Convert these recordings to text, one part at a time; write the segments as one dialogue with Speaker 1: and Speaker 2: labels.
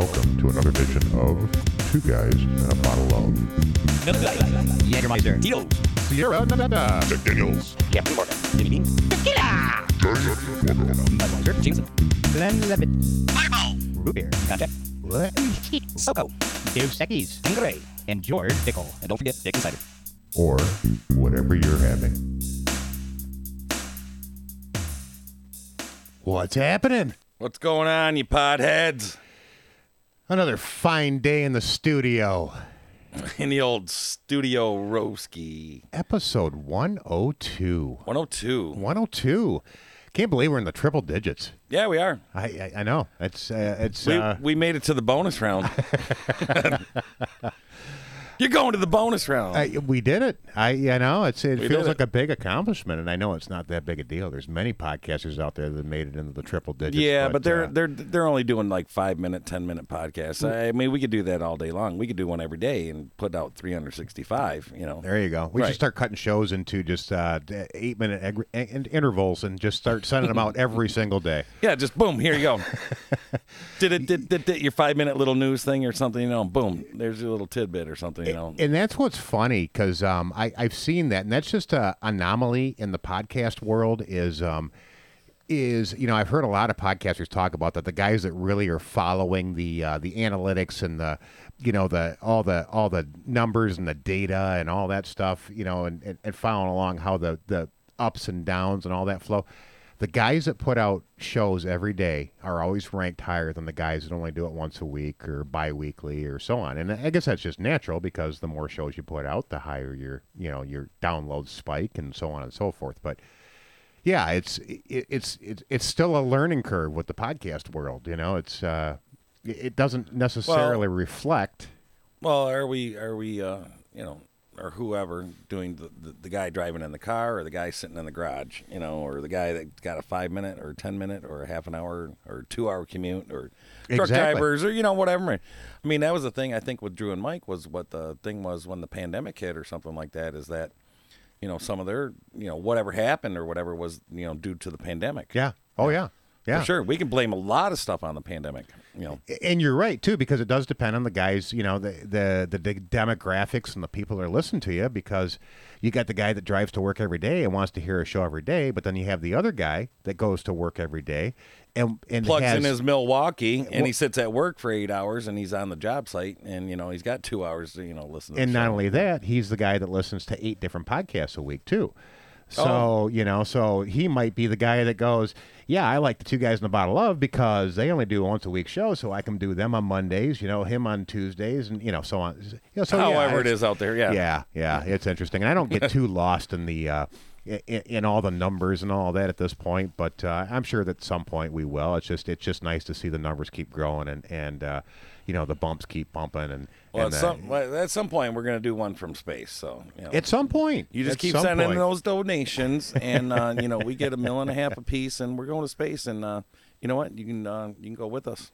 Speaker 1: welcome to another edition of Two Guys and a Bottle of
Speaker 2: Jägermeister. Tito's.
Speaker 1: Sierra Nevada. Jack Daniels.
Speaker 2: Captain Morgan. Jimmy Bean. Tequila. Budweiser. Jameson. Glenlivet. Fireball. Root beer. Contact. What? Soko. Dos Equis. And And George Dickel. And don't forget Dick Insider.
Speaker 1: Or whatever you're having.
Speaker 3: What's happening?
Speaker 4: What's going on, you potheads?
Speaker 3: Another fine day in the studio.
Speaker 4: In the old studio Roski.
Speaker 3: Episode 102.
Speaker 4: 102.
Speaker 3: 102. Can't believe we're in the triple digits.
Speaker 4: Yeah, we are.
Speaker 3: I I, I know. It's uh, it's
Speaker 4: We,
Speaker 3: uh,
Speaker 4: we made it to the bonus round. You're going to the bonus round.
Speaker 3: I, we did it. I you know it's it
Speaker 4: We
Speaker 3: feels
Speaker 4: did
Speaker 3: like
Speaker 4: it.
Speaker 3: a big accomplishment, and I know it's not that big a deal. There's many podcasters out there that made it into the triple digits.
Speaker 4: yeah, but, they're
Speaker 3: uh,
Speaker 4: they're they're only doing like five minute, ten minute podcasts. I mean, we could do that all day long. We could do one every day and put out 365. You know,
Speaker 3: There you go. We
Speaker 4: Right.
Speaker 3: should start cutting shows into just uh, d- eight minute eg- in- intervals and just start sending them out every single day.
Speaker 4: yeah, just boom, here you go. did it did, did, did your five minute little news thing or something? You know, boom, there's your little tidbit or something. You know,
Speaker 3: And that's what's funny because um, I, I've seen that, and that's just a anomaly in the podcast world. Is um, is you know I've heard a lot of podcasters talk about that. The guys that really are following the uh, the analytics and the you know the all the all the numbers and the data and all that stuff. You know, and, and, and following along how the the ups and downs and all that flow. The guys that put out shows every day are always ranked higher than the guys that only do it once a week or bi-weekly or so on. And I guess that's just natural because the more shows you put out, the higher your, you know, your downloads spike and so on and so forth. But yeah, it's it, it's it's it's still a learning curve with the podcast world, you know. It's uh it it doesn't necessarily reflect
Speaker 4: Well, are we are we uh, you know or whoever doing the, the the guy driving in the car or the guy sitting in the garage, you know, or the guy that got a five minute or ten minute or a half an hour or two hour commute or truck
Speaker 3: Exactly.
Speaker 4: drivers or you know whatever. I mean, that was the thing I think with Drew and Mike was what the thing was when the pandemic hit or something like that is that you know some of their you know whatever happened or whatever was you know due to the pandemic.
Speaker 3: Yeah. Oh yeah. Yeah.
Speaker 4: For sure, we can blame a lot of stuff on the pandemic. You know,
Speaker 3: And you're right too, because it does depend on the guys, you know, the the the demographics and the people that are listening to you. Because you got the guy that drives to work every day and wants to hear a show every day, but then you have the other guy that goes to work every day and and
Speaker 4: plugs
Speaker 3: has,
Speaker 4: in his Milwaukee and
Speaker 3: Well-
Speaker 4: he sits at work for eight hours and he's on the job site and you know he's got two hours to you know listen. to
Speaker 3: and not
Speaker 4: show.
Speaker 3: only that, he's the guy that listens to eight different podcasts a week too. So
Speaker 4: Oh.
Speaker 3: you know, so he might be the guy that goes, "Yeah, I like the two guys in the bottle of because they only do once a week show, so I can do them on Mondays, you know, him on Tuesdays, and you know, so on. You know, so yeah,
Speaker 4: however it
Speaker 3: it's-
Speaker 4: out there, yeah.
Speaker 3: yeah, yeah, it's interesting, and I don't get too lost in the uh, in, in all the numbers and all that at this point, but uh, I'm sure that at some point we will. It's just it's just nice to see the numbers keep growing and and uh, you know the bumps keep bumping and,
Speaker 4: Well,
Speaker 3: and
Speaker 4: at some well, at some point we're gonna do one from space. So you know.
Speaker 3: at some point
Speaker 4: you just keep sending
Speaker 3: point.
Speaker 4: those donations, and uh, you know we get a million and a half a piece, and we're going to space. And uh, you know what? You can uh, you can go with us,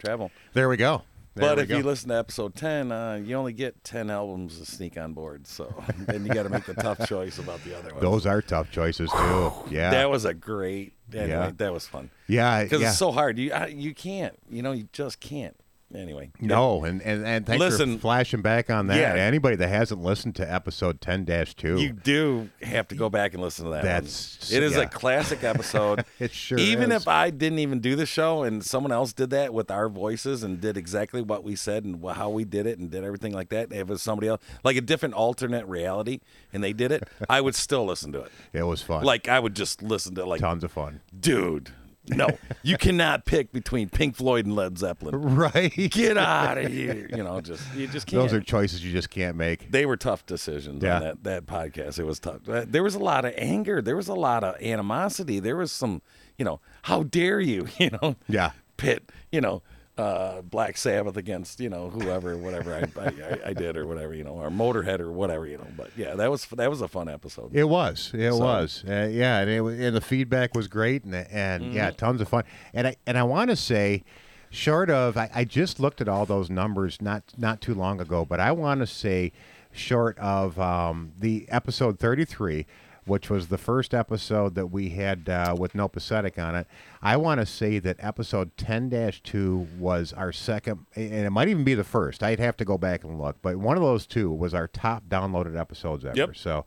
Speaker 4: travel.
Speaker 3: There we go. There
Speaker 4: but if
Speaker 3: go.
Speaker 4: you listen to episode ten, uh, you only get ten albums to sneak on board. So then you got to make the tough choice about the other ones.
Speaker 3: those are tough choices too. Yeah,
Speaker 4: That was a great. Anyway,
Speaker 3: Yeah.
Speaker 4: that was fun.
Speaker 3: yeah,
Speaker 4: because
Speaker 3: yeah.
Speaker 4: it's so hard. You I, you can't. You know, you just can't. Anyway,
Speaker 3: no, and, and, and thanks
Speaker 4: Listen-
Speaker 3: for flashing back on that.
Speaker 4: Yeah.
Speaker 3: Anybody that hasn't listened to episode 10 2,
Speaker 4: you do have to go back and listen to that.
Speaker 3: That's-
Speaker 4: one. it is
Speaker 3: yeah.
Speaker 4: a classic episode.
Speaker 3: It sure
Speaker 4: Even
Speaker 3: is.
Speaker 4: if I didn't even do the show and someone else did that with our voices and did exactly what we said and how we did it and did everything like that, if it was somebody else, like a different alternate reality, and they did it, I would still listen to it.
Speaker 3: it was fun.
Speaker 4: Like I would just listen to it, like,
Speaker 3: tons of fun.
Speaker 4: dude, no, you cannot pick between Pink Floyd and Led Zeppelin.
Speaker 3: Right.
Speaker 4: Get out of here! You know, just you just can't.
Speaker 3: Those are choices you just can't make.
Speaker 4: they were tough decisions
Speaker 3: Yeah.
Speaker 4: on that, that podcast. It was tough. Uh, There was a lot of anger. There was a lot of animosity. There was some, you know, how dare you, you know,
Speaker 3: Yeah.
Speaker 4: pit, you know, uh, Black Sabbath against, you know, whoever, whatever I, I, I, did or whatever, you know, or Motorhead or whatever, you know. But yeah, that was that was a fun episode.
Speaker 3: It was. It
Speaker 4: So-
Speaker 3: was. Uh, yeah, and, it, wa- and the feedback was great, and and
Speaker 4: Mm-hmm.
Speaker 3: yeah, tons of fun. And I and I want to say, short of, I, I just looked at all those numbers not not too long ago, but I want to say, short of um, the episode thirty three. Which was the first episode that we had uh, with No Pathetic on it. I want to say that episode 10 2 was our second, and it might even be the first. I'd have to go back and look, but one of those two was our top downloaded episodes ever.
Speaker 4: Yep.
Speaker 3: So,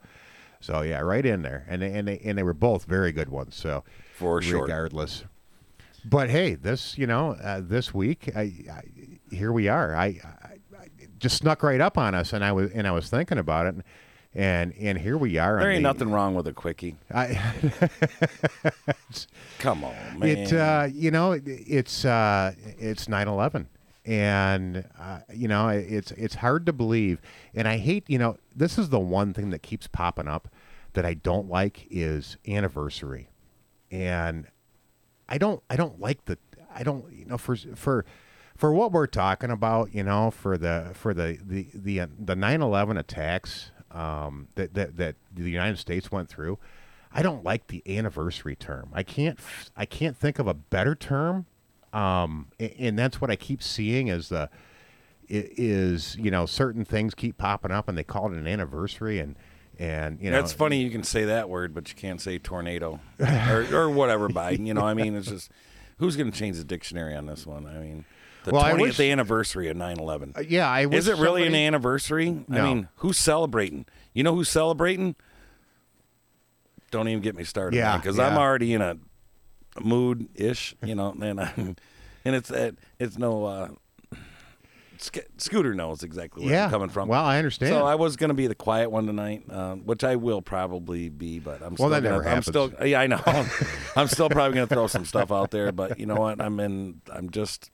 Speaker 3: so yeah, right in there, and they, and they and they were both very good ones. So
Speaker 4: For sure.
Speaker 3: regardless. But hey, this you know uh, this week, I, I, here we are. I, I, I just snuck right up on us, and I was and I was thinking about it, and and, and here we are.
Speaker 4: There ain't
Speaker 3: the-
Speaker 4: nothing wrong with a quickie.
Speaker 3: I,
Speaker 4: Come on, man.
Speaker 3: it uh, you know it- it's uh, it's 9/11 and uh, you know it's it's hard to believe and I hate you know this is the one thing that keeps popping up that I don't like is anniversary and I don't I don't like the I don't you know for for for what we're talking about you know for the for the the the uh, the 9/11 attacks um, that that that the United States went through I don't like the anniversary term I can't I can't think of a better term um, a- and that's what I keep seeing is the is you know certain things keep popping up and they call it an anniversary and and you know
Speaker 4: That's funny. You can say that word, but you can't say tornado or, or whatever. Biden. You know, I mean, it's just who's going to change the dictionary on this one? I mean, the
Speaker 3: Well, I
Speaker 4: 20th
Speaker 3: wish-
Speaker 4: anniversary of 9/11.
Speaker 3: Uh, yeah I wish
Speaker 4: Is it really
Speaker 3: somebody-
Speaker 4: an anniversary? I mean, who's celebrating? You know who's celebrating? Don't even get me started.
Speaker 3: Yeah,
Speaker 4: because I'm already in a mood ish. You know, and I'm, and it's it, it's no. Uh, Sc- Scooter knows exactly where
Speaker 3: yeah
Speaker 4: I'm coming from.
Speaker 3: well I understand
Speaker 4: So I was going to be the quiet one tonight, uh, which I will probably be, but I'm still
Speaker 3: that
Speaker 4: gonna,
Speaker 3: never
Speaker 4: I'm still yeah I know I'm still probably going to throw some stuff out there, but you know what I'm in I'm just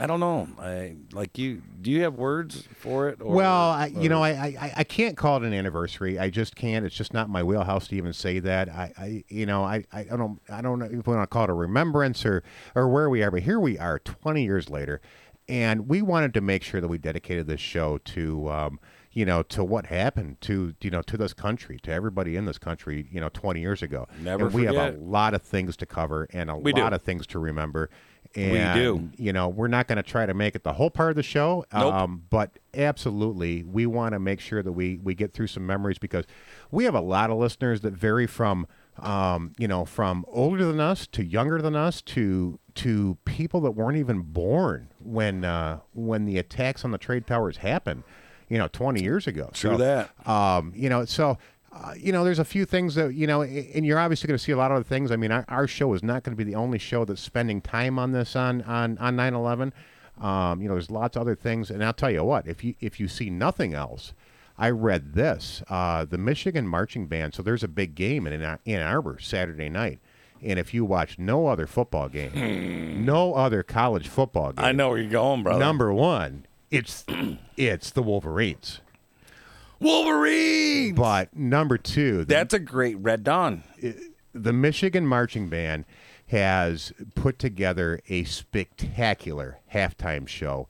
Speaker 4: I don't know I like you do you have words for it? Or,
Speaker 3: Well, I, you
Speaker 4: or-
Speaker 3: know, I, I I can't call it an anniversary. I just can't. It's just not my wheelhouse to even say that. I, I you know, I, I don't I don't know if we want to call it a remembrance or or where we are, but here we are, 20 years later, and we wanted to make sure that we dedicated this show to. Um, you know, to what happened to you know to this country, to everybody in this country, you know, 20 years ago.
Speaker 4: Never
Speaker 3: and we have a lot of things to cover and a
Speaker 4: We do.
Speaker 3: lot of things to remember. And, we
Speaker 4: do.
Speaker 3: You know, we're not going to try to make it the whole part of the show.
Speaker 4: Nope.
Speaker 3: Um, but absolutely, we want to make sure that we we get through some memories because we have a lot of listeners that vary from um, you know from older than us to younger than us to to people that weren't even born when uh, when the attacks on the trade towers happened. You know, twenty years ago.
Speaker 4: True
Speaker 3: So,
Speaker 4: that.
Speaker 3: Um, you know, so. Uh, you know, there's a few things that you know, and you're obviously going to see a lot of other things. I mean, our, our show is not going to be the only show that's spending time on this on on on 9/11. Um, you know, there's lots of other things, and I'll tell you what. If you if you see nothing else, I read this: uh, the Michigan marching band. So there's a big game in Ann Ann Arbor Saturday night, and if you watch no other football game, no other college football game,
Speaker 4: I know where you're going, brother.
Speaker 3: number one, it's it's the Wolverines.
Speaker 4: Wolverine.
Speaker 3: But number two, the,
Speaker 4: That's a great Red Dawn.
Speaker 3: the Michigan marching band has put together a spectacular halftime show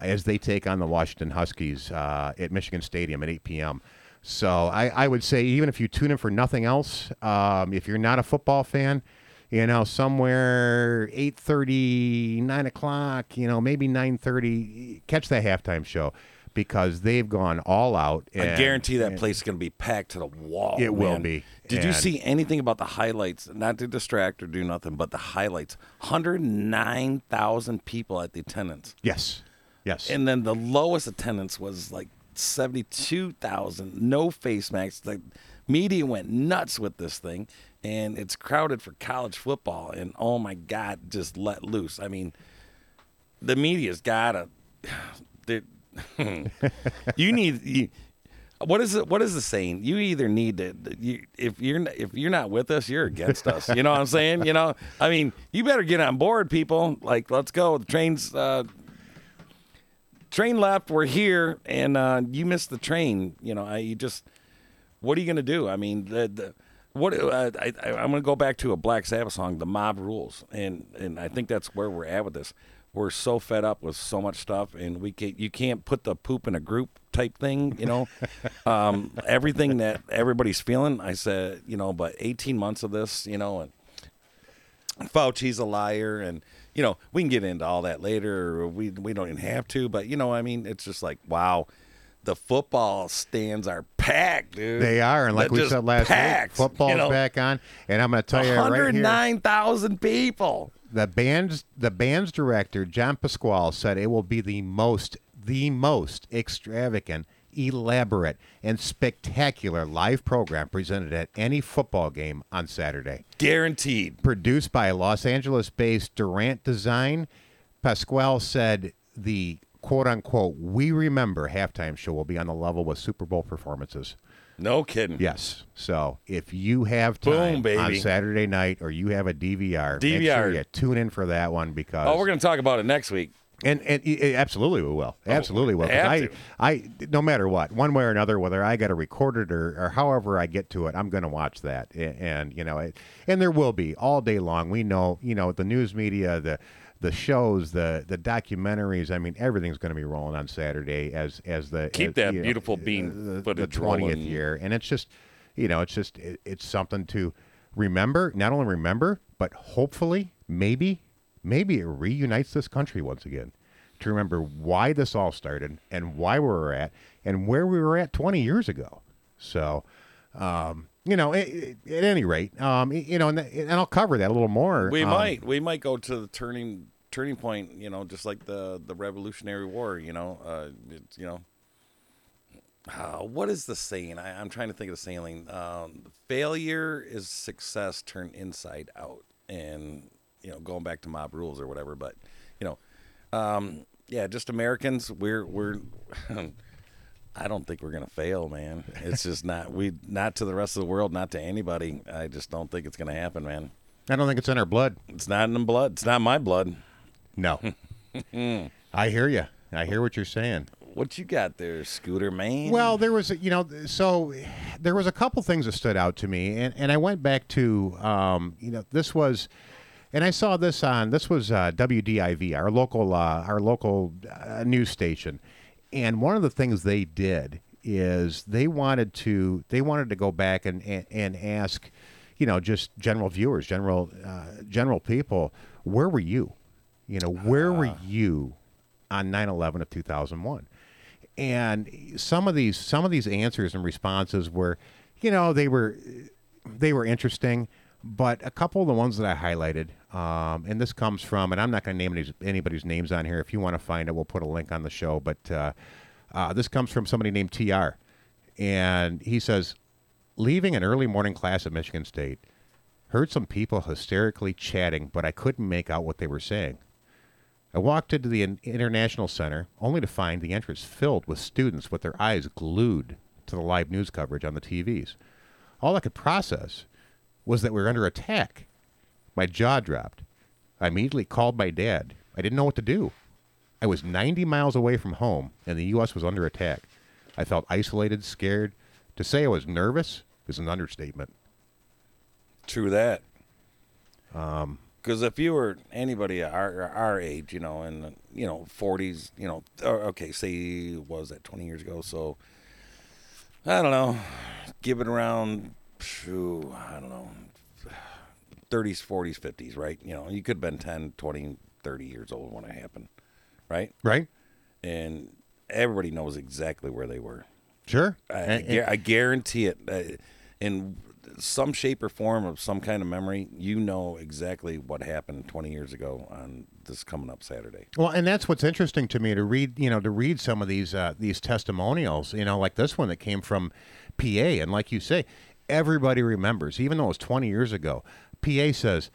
Speaker 3: as they take on the Washington Huskies uh, at Michigan Stadium at 8 p.m. So I, I would say even if you tune in for nothing else, um, if you're not a football fan, you know somewhere 8:30, 9 o'clock, you know maybe 9:30, catch that halftime show because they've gone all out.
Speaker 4: I guarantee that
Speaker 3: and-
Speaker 4: place is going to be packed to the wall.
Speaker 3: It will be.
Speaker 4: Did you see anything about the highlights? Not to distract or do nothing, but the highlights. 109,000 people at the attendance.
Speaker 3: Yes, yes,
Speaker 4: And then the lowest attendance was like 72,000. No face masks. The media went nuts with this thing. And it's crowded for college football. And oh my God, just let loose. I mean, the media's got to. you need. You, what is it? What is the saying? You either need to. You, if you're if you're not with us, you're against us. You know what I'm saying? You know, I mean, you better get on board, people. Like, let's go. The train's uh, train left. We're here, and uh, you missed the train. You know, I you just. What are you gonna do? I mean, the, the what uh, I, I, I'm gonna go back to a Black Sabbath song, "The Mob Rules," and and I think that's where we're at with this. We're so fed up with so much stuff, and we can't. You can't put the poop in a group type thing. You know, um, everything that everybody's feeling. I said, you know, but 18 months of this, you know, and Fauci's a liar, and you know we can get into all that later. Or we we don't even have to, but you know, I mean, it's just like wow, the football stands are packed, dude.
Speaker 3: They are, and like
Speaker 4: They're
Speaker 3: we said last
Speaker 4: packed,
Speaker 3: week, football's
Speaker 4: you know.
Speaker 3: back on, and I'm going to tell you right here.
Speaker 4: 109,000 people.
Speaker 3: The band's the band's director John Pasquale said it will be the most the most extravagant, elaborate, and spectacular live program presented at any football game on Saturday.
Speaker 4: Guaranteed.
Speaker 3: Produced by Los Angeles-based Durant Design, Pasquale said the quote unquote "We Remember" halftime show will be on the level with Super Bowl performances.
Speaker 4: No kidding.
Speaker 3: Yes. So if you have time
Speaker 4: Boom,
Speaker 3: on. Saturday night or you have a DVR, make sure you tune in for that one because
Speaker 4: Oh, we're going to talk about it next week.
Speaker 3: and and absolutely we will. Oh, absolutely will. 'Cause
Speaker 4: will.
Speaker 3: I
Speaker 4: to.
Speaker 3: I no matter what, one way or another, whether I got to record it or, or however I get to it, I'm going to watch that. A- And, you know, it, and there will be all day long. We know, you know, the news media, the the shows, the the documentaries. I mean, everything's going to be rolling on Saturday as as the
Speaker 4: Keep
Speaker 3: as,
Speaker 4: that
Speaker 3: you know,
Speaker 4: beautiful bean
Speaker 3: the- the twentieth year, and it's just, you know, it's just it, it's something to remember. Not only remember, but hopefully, maybe, maybe it reunites this country once again. To remember why this all started and why we were at and where we were at 20 years ago. So, um, you know, i i at any rate, um, you know, and, and I'll cover that a little more.
Speaker 4: We
Speaker 3: um,
Speaker 4: might. We might go to the turning turning point, you know, just like the the Revolutionary War, you know. Uh, it's, you know, uh, what is the saying? I, I'm trying to think of the saying. Um, failure is success turned inside out, and you know, going back to mob rules or whatever. But you know, um, yeah, just Americans. We're we're. I don't think we're gonna fail, man. It's just not we not to the rest of the world, not to anybody. I just don't think it's gonna happen, man.
Speaker 3: I don't think it's in our blood.
Speaker 4: It's not in the blood. It's not my blood.
Speaker 3: No. I hear you. I hear what you're saying.
Speaker 4: What you got there, Scooter Man?
Speaker 3: Well, there was, a- you know, so there was a couple things that stood out to me, and, and I went back to, um, you know, this was, and I saw this on this was uh, WDIV, our local, uh, our local uh, news station, and one of the things they did is they wanted to they wanted to go back and and, and ask, you know, just general viewers, general uh, general people, where were you? You know, where were you on 9/11 of 2001? and some of these some of these answers and responses were you know they were they were interesting but a couple of the ones that i highlighted um, and this comes from and i'm not going to name any, anybody's names on here if you want to find it we'll put a link on the show but uh, uh, this comes from somebody named tr and he says leaving an early morning class at michigan state heard some people hysterically chatting but i couldn't make out what they were saying I walked into the International Center only to find the entrance filled with students with their eyes glued to the live news coverage on the TVs. All I could process was that we were under attack. My jaw dropped. I immediately called my dad. I didn't know what to do. I was 90 miles away from home, and the U.S. was under attack. I felt isolated, scared. To say I was nervous is an understatement.
Speaker 4: True that. Um, because if you were anybody our our age, you know, in the, you know forties, you know, okay, say what was that twenty years ago? So I don't know, give it around, phew, I don't know, thirties, forties, fifties, right? You know, you could have been 10, 20, 30 years old when it happened, right?
Speaker 3: Right?
Speaker 4: And everybody knows exactly where they were.
Speaker 3: Sure.
Speaker 4: I, I, gu- I guarantee it. Uh, in some shape or form of some kind of memory, you know exactly what happened 20 years ago on this coming up Saturday.
Speaker 3: Well, and that's what's interesting to me to read, you know, to read some of these uh, these testimonials, you know, like this one that came from PA, and like you say, everybody remembers, even though it was 20 years ago. PA says,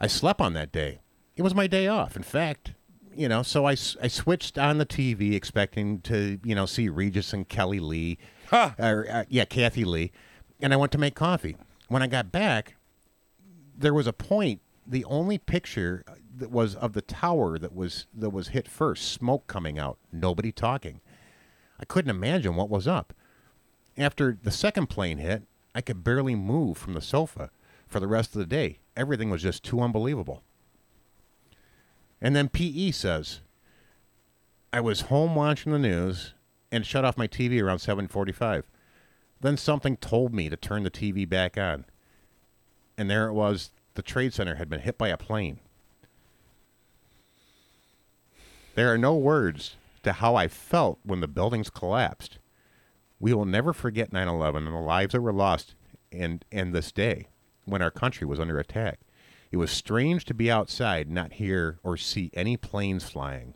Speaker 3: "I slept on that day. It was my day off. In fact." You know, so I, I switched on the TV expecting to, you know, see Regis and Kelly Lee,
Speaker 4: Ha!
Speaker 3: or uh, yeah, Kathy Lee, and I went to make coffee. When I got back, there was a point the only picture that was of the tower that was that was hit first smoke coming out nobody talking i couldn't imagine what was up after the second plane hit i could barely move from the sofa for the rest of the day. Everything was just too unbelievable. And then pe says i was home watching the news and shut off my tv around 7.45 then something told me to turn the tv back on. And there it was the trade center had been hit by a plane. There are no words to how i felt when the buildings collapsed. We will never forget 9/11 and the lives that were lost, and and this day when our country was under attack. It was strange to be outside, not hear or see any planes flying.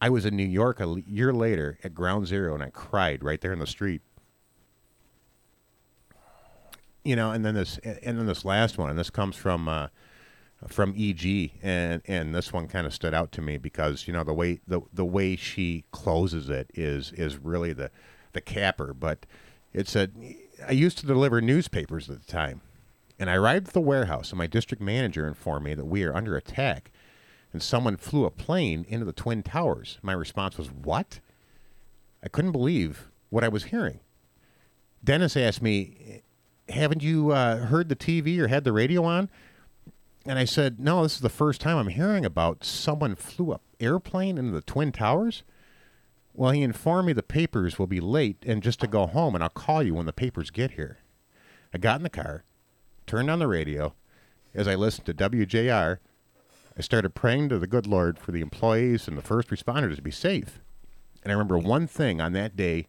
Speaker 3: I was in New York a year later at Ground Zero, and I cried right there in the street. You know, and then this, and then this last one, and this comes from uh, from EG, and and this one kind of stood out to me because you know the way the the way she closes it is is really the the capper. But it's a I used to deliver newspapers at the time, and I arrived at the warehouse, and my district manager informed me that we are under attack, and someone flew a plane into the twin towers. My response was, "What?" I couldn't believe what I was hearing. Dennis asked me, "Haven't you uh, heard the TV or had the radio on?" And I said, "No, this is the first time I'm hearing about someone flew a airplane into the twin towers." Well, he informed me the papers will be late and just to go home, and I'll call you when the papers get here. I got in the car, turned on the radio. As I listened to WJR, I started praying to the good Lord for the employees and the first responders to be safe. And I remember one thing on that day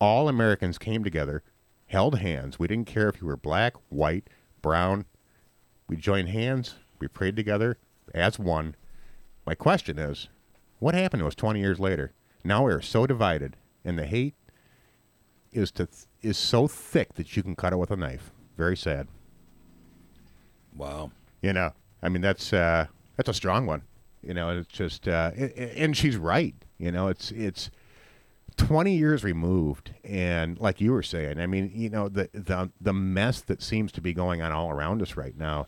Speaker 3: all Americans came together, held hands. We didn't care if you were black, white, brown. We joined hands, we prayed together as one. My question is what happened to us 20 years later? Now we are so divided, and the hate is to is so thick that you can cut it with a knife. Very sad.
Speaker 4: Wow.
Speaker 3: You know, I mean that's uh, that's a strong one. You know, it's just uh, and she's right. You know, it's it's twenty years removed, and like you were saying, I mean, you know, the the the mess that seems to be going on all around us right now,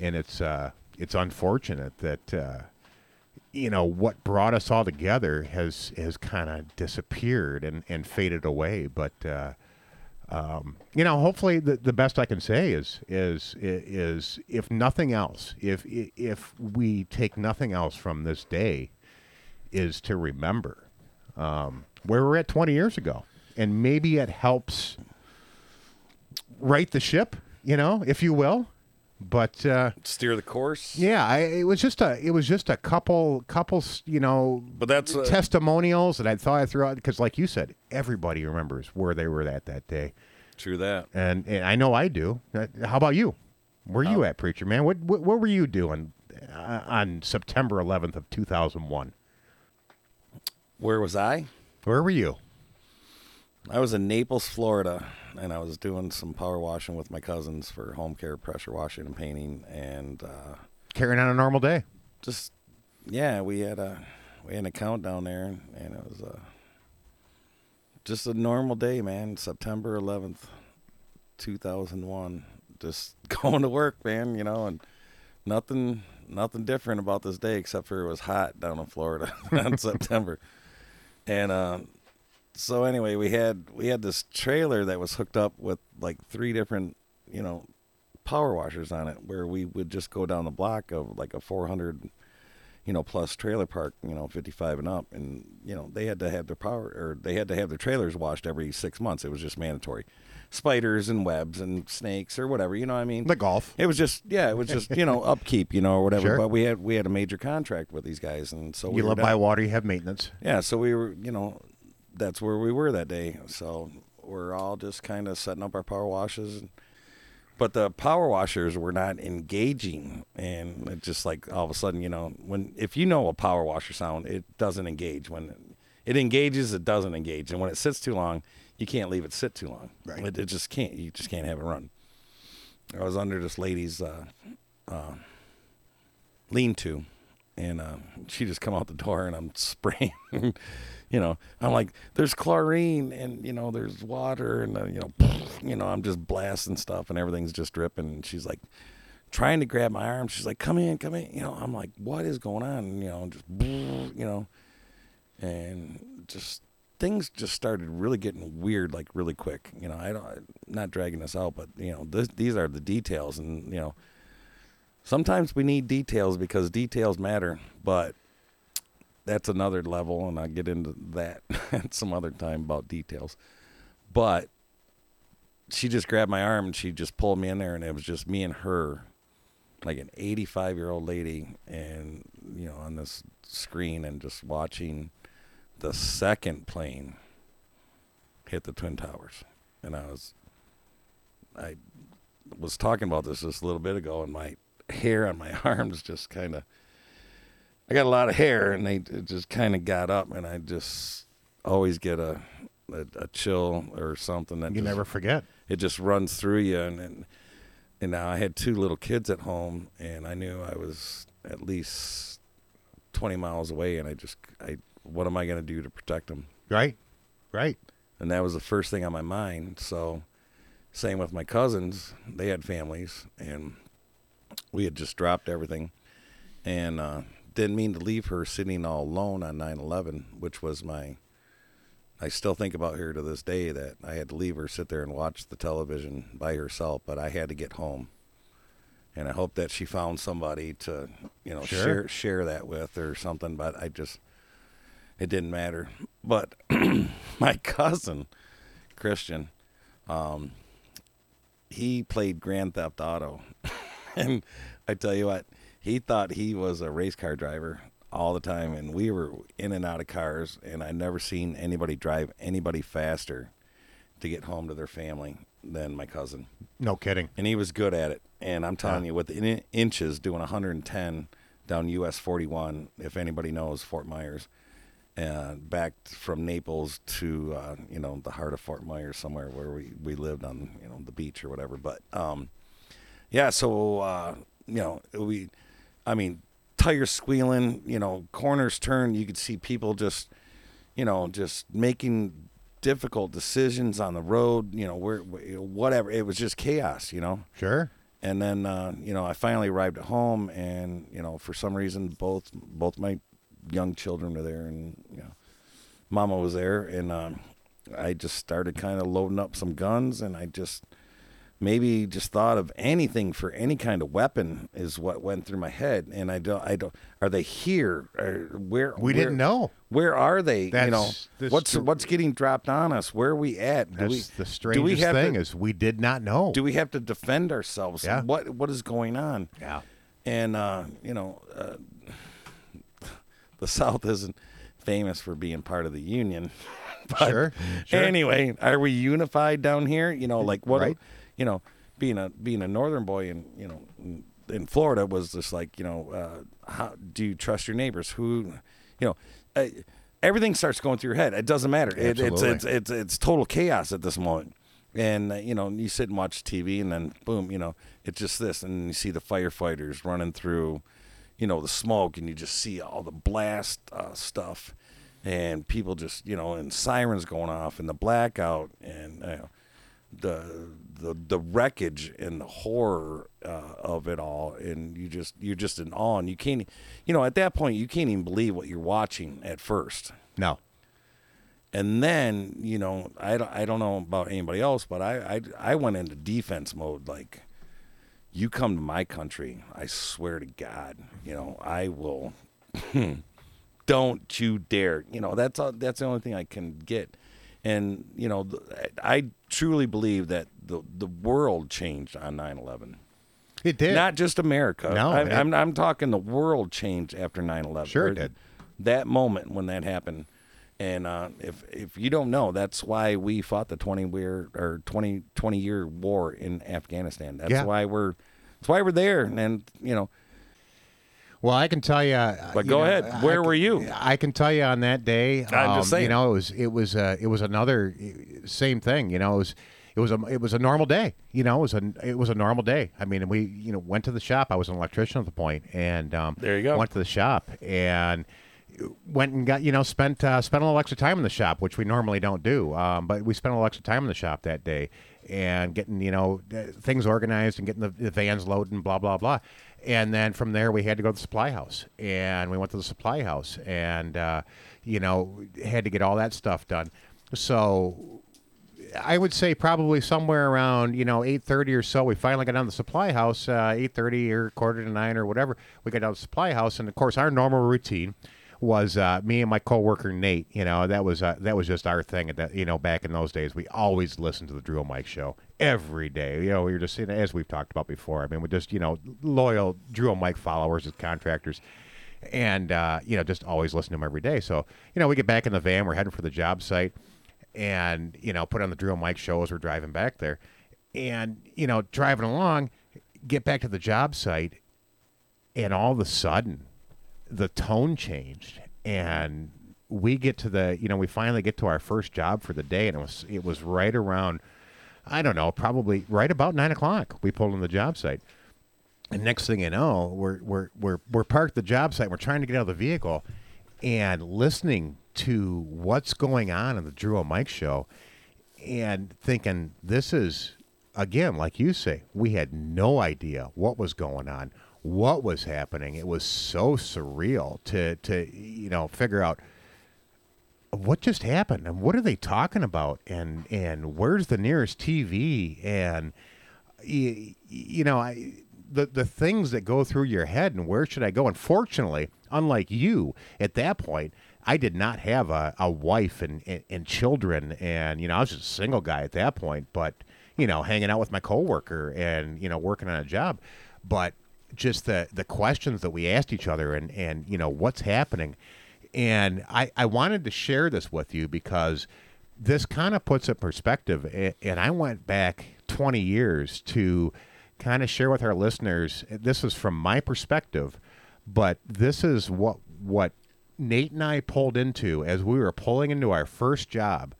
Speaker 3: and it's uh, it's unfortunate that uh, you know what brought us all together has has kind of disappeared and and faded away, but. Uh, um, you know, hopefully the, the best I can say is is is if nothing else, if if we take nothing else from this day, is to remember um, where we're at 20 years ago, and maybe it helps right the ship, you know, if you will. But uh,
Speaker 4: Steer the course.
Speaker 3: yeah, I, it was just a it was just a couple couples, you know,
Speaker 4: But that's uh,
Speaker 3: testimonials that I thought I threw out because, like you said, everybody remembers where they were at that day,
Speaker 4: true that.
Speaker 3: and, and I know I do. Uh, How about you? Where
Speaker 4: Oh.
Speaker 3: you at, preacher man? What what, what were you doing uh, on September 11th of 2001?
Speaker 4: Where was I?
Speaker 3: Where were you?
Speaker 4: I was in Naples, Florida, and I was doing some power washing with my cousins for home care, pressure washing, and painting, and uh,
Speaker 3: Carrying on a normal day.
Speaker 4: just yeah, we had a we had an account down there, and it was a just a normal day, man. September 11th, 2001. Just going to work, man. You know, and nothing nothing different about this day except for it was hot down in Florida in September, and. Uh, so anyway, we had we had this trailer that was hooked up with like three different, you know, power washers on it, where we would just go down the block of like a 400, you know, plus trailer park, you know, 55 and up, and you know they had to have their power or they had to have their trailers washed every six months. It was just mandatory. Spiders and webs and snakes or whatever, you know what I mean?
Speaker 3: The golf.
Speaker 4: It was just yeah, it was just you know upkeep, you know, or whatever.
Speaker 3: Sure.
Speaker 4: But we had we had a major contract with these guys, and so we
Speaker 3: You live
Speaker 4: down-
Speaker 3: by water. You have maintenance.
Speaker 4: yeah, so we were, you know, that's where we were that day. So we're all just kind of setting up our power washes. But the power washers were not engaging. And it just like all of a sudden, you know, when, if you know a power washer sound, it doesn't engage. When it engages, it doesn't engage. And when it sits too long, you can't leave it sit too long.
Speaker 3: Right.
Speaker 4: It, it just can't, you just can't have it run. I was under this lady's, uh, uh, lean to and uh, she just come out the door and I'm spraying. You know, I'm like, there's chlorine and you know, there's water and uh, you know, you know, I'm just blasting stuff and everything's just dripping. And she's like trying to grab my arm. She's like, come in, come in. You know, I'm like, what is going on? And, you know, just you know, and just things just started really getting weird like really quick. You know, I don't, not dragging this out, but you know, this, these are the details and you know sometimes we need details because details matter, but that's another level, and I'll get into that at some other time about details. But she just grabbed my arm and she just pulled me in there, and it was just me and her, like an 85 year old lady, and you know, on this screen, and just watching the second plane hit the twin towers, and I was I was talking about this just a little bit ago, and my hair on my arms just kind of. I got a lot of hair, and they it just kind of got up, and I just always get a a, a chill or something that
Speaker 3: You
Speaker 4: just,
Speaker 3: never forget.
Speaker 4: it just runs through you, and, and and now I had two little kids at home, and I knew I was at least twenty miles away, and I just I what am I going to do to protect them?
Speaker 3: Right? Right.
Speaker 4: and that was the first thing on my mind. So, same with my cousins; they had families, and we had just dropped everything, and uh, didn't mean to leave her sitting all alone on 9/11, which was my. I still think about her to this day that I had to leave her sit there and watch the television by herself, but I had to get home. And I hope that she found somebody to, you know,
Speaker 3: Sure.
Speaker 4: share share that with or something. But I just, it didn't matter. But my cousin, Christian, um, he played Grand Theft Auto, and I tell you what, he thought he was a race car driver all the time, and we were in and out of cars, and I never seen anybody drive anybody faster to get home to their family than my cousin,
Speaker 3: No kidding.
Speaker 4: and he was good at it. And I'm telling
Speaker 3: Yeah.
Speaker 4: you, with in- inches doing 110 down US 41, if anybody knows Fort Myers, and back from Naples to uh, you know the heart of Fort Myers, somewhere where we, we lived on you know the beach or whatever. But um, yeah, so uh, you know we, I mean, tires squealing, you know, corners turn. You could see people just, you know, just making difficult decisions on the road. You know, where whatever. It was just chaos. You know.
Speaker 3: Sure.
Speaker 4: And then uh, you know I finally arrived at home, and you know for some reason both both my young children were there, and you know Mama was there, and um, I just started kind of loading up some guns, and I just maybe just thought of anything for any kind of weapon is what went through my head, and I don't I don't are they here? Or where
Speaker 3: We
Speaker 4: where-
Speaker 3: didn't know.
Speaker 4: Where are they? you know what's what's getting dropped on us? Where are we at? Do
Speaker 3: That's
Speaker 4: we,
Speaker 3: the
Speaker 4: do
Speaker 3: strangest
Speaker 4: we have
Speaker 3: thing
Speaker 4: to,
Speaker 3: is we did not know.
Speaker 4: do we have to defend ourselves?
Speaker 3: Yeah.
Speaker 4: What what is going on?
Speaker 3: yeah.
Speaker 4: And uh, you know, uh, the South isn't famous for being part of the Union. But
Speaker 3: Sure, sure.
Speaker 4: Anyway, are we unified down here? You know, like what?
Speaker 3: Right.
Speaker 4: You know, being a being a northern boy in you know in, in Florida was just like you know, uh, how do you trust your neighbors? Who, you know. Uh, Everything starts going through your head. It doesn't matter. It, it's, it's it's it's total chaos at this moment. And uh, you know, you sit and watch TV, and then boom, you know, it's just this, and you see the firefighters running through, you know, the smoke, and you just see all the blast uh, stuff, and people just, you know, and sirens going off, and the blackout, and uh, the the the wreckage and the horror uh, of it all, and you just you're just in awe, and you can't, you know, at that point, you can't even believe what you're watching at first.
Speaker 3: No.
Speaker 4: And then, you know, I don't, I don't know about anybody else, but I, I, I went into defense mode. Like, you come to my country, I swear to God, you know, I will. don't you dare! You know, that's all, that's the only thing I can get. And you know, I truly believe that the the world changed on 9/11.
Speaker 3: It did.
Speaker 4: Not just America.
Speaker 3: No,
Speaker 4: I,
Speaker 3: it-
Speaker 4: I'm I'm talking the world changed after 9/11.
Speaker 3: Sure it did.
Speaker 4: That moment when that happened, and uh, if if you don't know, that's why we fought the 20 year or 20 20 year war in Afghanistan. That's
Speaker 3: Yeah.
Speaker 4: why we're that's why we're there. And you know,
Speaker 3: Well, I can tell you.
Speaker 4: But go ahead. Where were you?
Speaker 3: I can tell you on that day.
Speaker 4: I'm just
Speaker 3: um,
Speaker 4: saying.
Speaker 3: You know, it was it was uh, it was another uh, same thing. You know, it was it was a it was a normal day. You know, it was a it was a normal day. I mean, we you know went to the shop. I was an electrician at the point, and um,
Speaker 4: There you go.
Speaker 3: Went to the shop and went and got you know spent uh, spent a little extra time in the shop, which we normally don't do. Um, but we spent a little extra time in the shop that day and getting you know uh, things organized and getting the, the vans loaded and blah blah blah. And then from there we had to go to the supply house, and we went to the supply house, and uh, you know had to get all that stuff done. So I would say probably somewhere around you know eight thirty or so. We finally got down to the supply house, uh, eight thirty or quarter to nine or whatever. We got down to the supply house, and of course our normal routine was uh, me and my coworker Nate. You know that was uh, that was just our thing. At that you know back in those days, we always listened to the Drew and Mike show every day. You know we were just know, as we've talked about before. I mean we're just you know loyal Drew and Mike followers as contractors and uh, you know just always listen to him every day. So you know we get back in the van, we're heading for the job site, and you know put on the Drew and Mike show as we're driving back there, and you know driving along, get back to the job site, and all of a sudden, the tone changed, and we get to the you know we finally get to our first job for the day, and it was it was right around, I don't know, probably right about nine o'clock. We pulled on the job site. And next thing you know, we're we're we're we're parked the job site. We're trying to get out of the vehicle, and listening to what's going on in the Drew and Mike show, and thinking this is again, like you say, we had no idea what was going on, what was happening. It was so surreal to to you know figure out what just happened and what are they talking about and and where's the nearest TV and you, you know I the the things that go through your head and where should I go? And fortunately, unlike you, at that point, I did not have a, a wife and, and, and children, and you know I was just a single guy at that point. But you know, hanging out with my coworker and you know working on a job, but just the the questions that we asked each other and and you know what's happening, and I I wanted to share this with you because this kind of puts it perspective, and, I went back 20 years to kind of share with our listeners. This is from my perspective, but this is what what Nate and I pulled into as we were pulling into our first job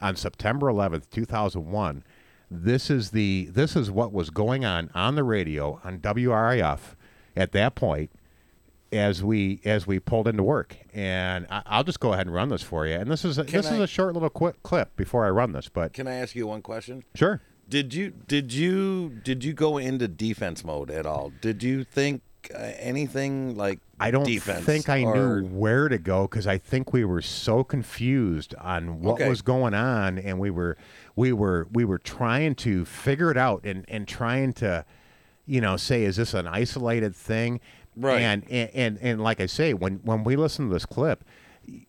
Speaker 3: on September 11th, 2001. This is the this is what was going on on the radio on WRIF at that point as we as we pulled into work. And I, I'll just go ahead and run this for you. And this is a, this
Speaker 4: I-
Speaker 3: is a short little quick clip before I run this, but
Speaker 4: Can I ask you one question?
Speaker 3: sure.
Speaker 4: Did you did you did you go into defense mode at all? Did you think uh, anything like
Speaker 3: I don't
Speaker 4: defense
Speaker 3: think I
Speaker 4: or-
Speaker 3: knew where to go because I think we were so confused on what
Speaker 4: Okay.
Speaker 3: was going on, and we were we were we were trying to figure it out and and trying to, you know, say is this an isolated thing?
Speaker 4: Right.
Speaker 3: And and and, and like I say, when when we listen to this clip.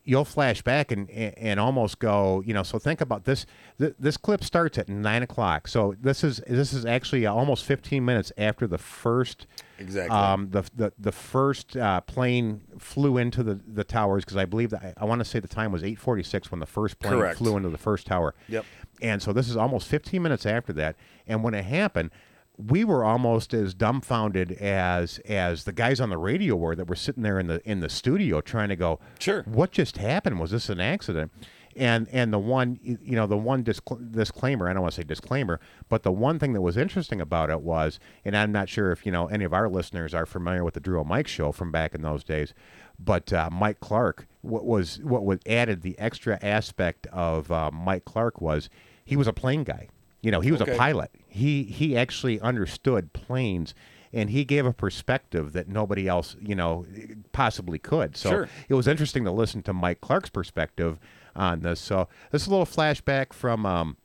Speaker 3: You'll flash back and, and almost go, you know. So think about this. Th- this clip starts at nine o'clock. So this is this is actually almost fifteen minutes after the first
Speaker 4: Exactly.
Speaker 3: um, the, the the first uh, plane flew into the, the towers because I believe that I, I want to say the time was eight forty six when the first plane
Speaker 4: Correct.
Speaker 3: flew into the first tower.
Speaker 4: Yep.
Speaker 3: And so this is almost fifteen minutes after that. And when it happened, we were almost as dumbfounded as as the guys on the radio were that were sitting there in the in the studio trying to go,
Speaker 4: Sure.
Speaker 3: what just happened? Was this an accident? And and the one you know the one discl- disclaimer I don't want to say disclaimer, but the one thing that was interesting about it was, and I'm not sure if you know any of our listeners are familiar with the Drew Mike show from back in those days, but uh, Mike Clark, what was what was added the extra aspect of uh, Mike Clark was he was a plane guy. You know, he was
Speaker 4: Okay.
Speaker 3: a pilot. He he actually understood planes, and he gave a perspective that nobody else, you know, possibly could. So
Speaker 4: Sure.
Speaker 3: it was interesting to listen to Mike Clark's perspective on this. So this is a little flashback from, um,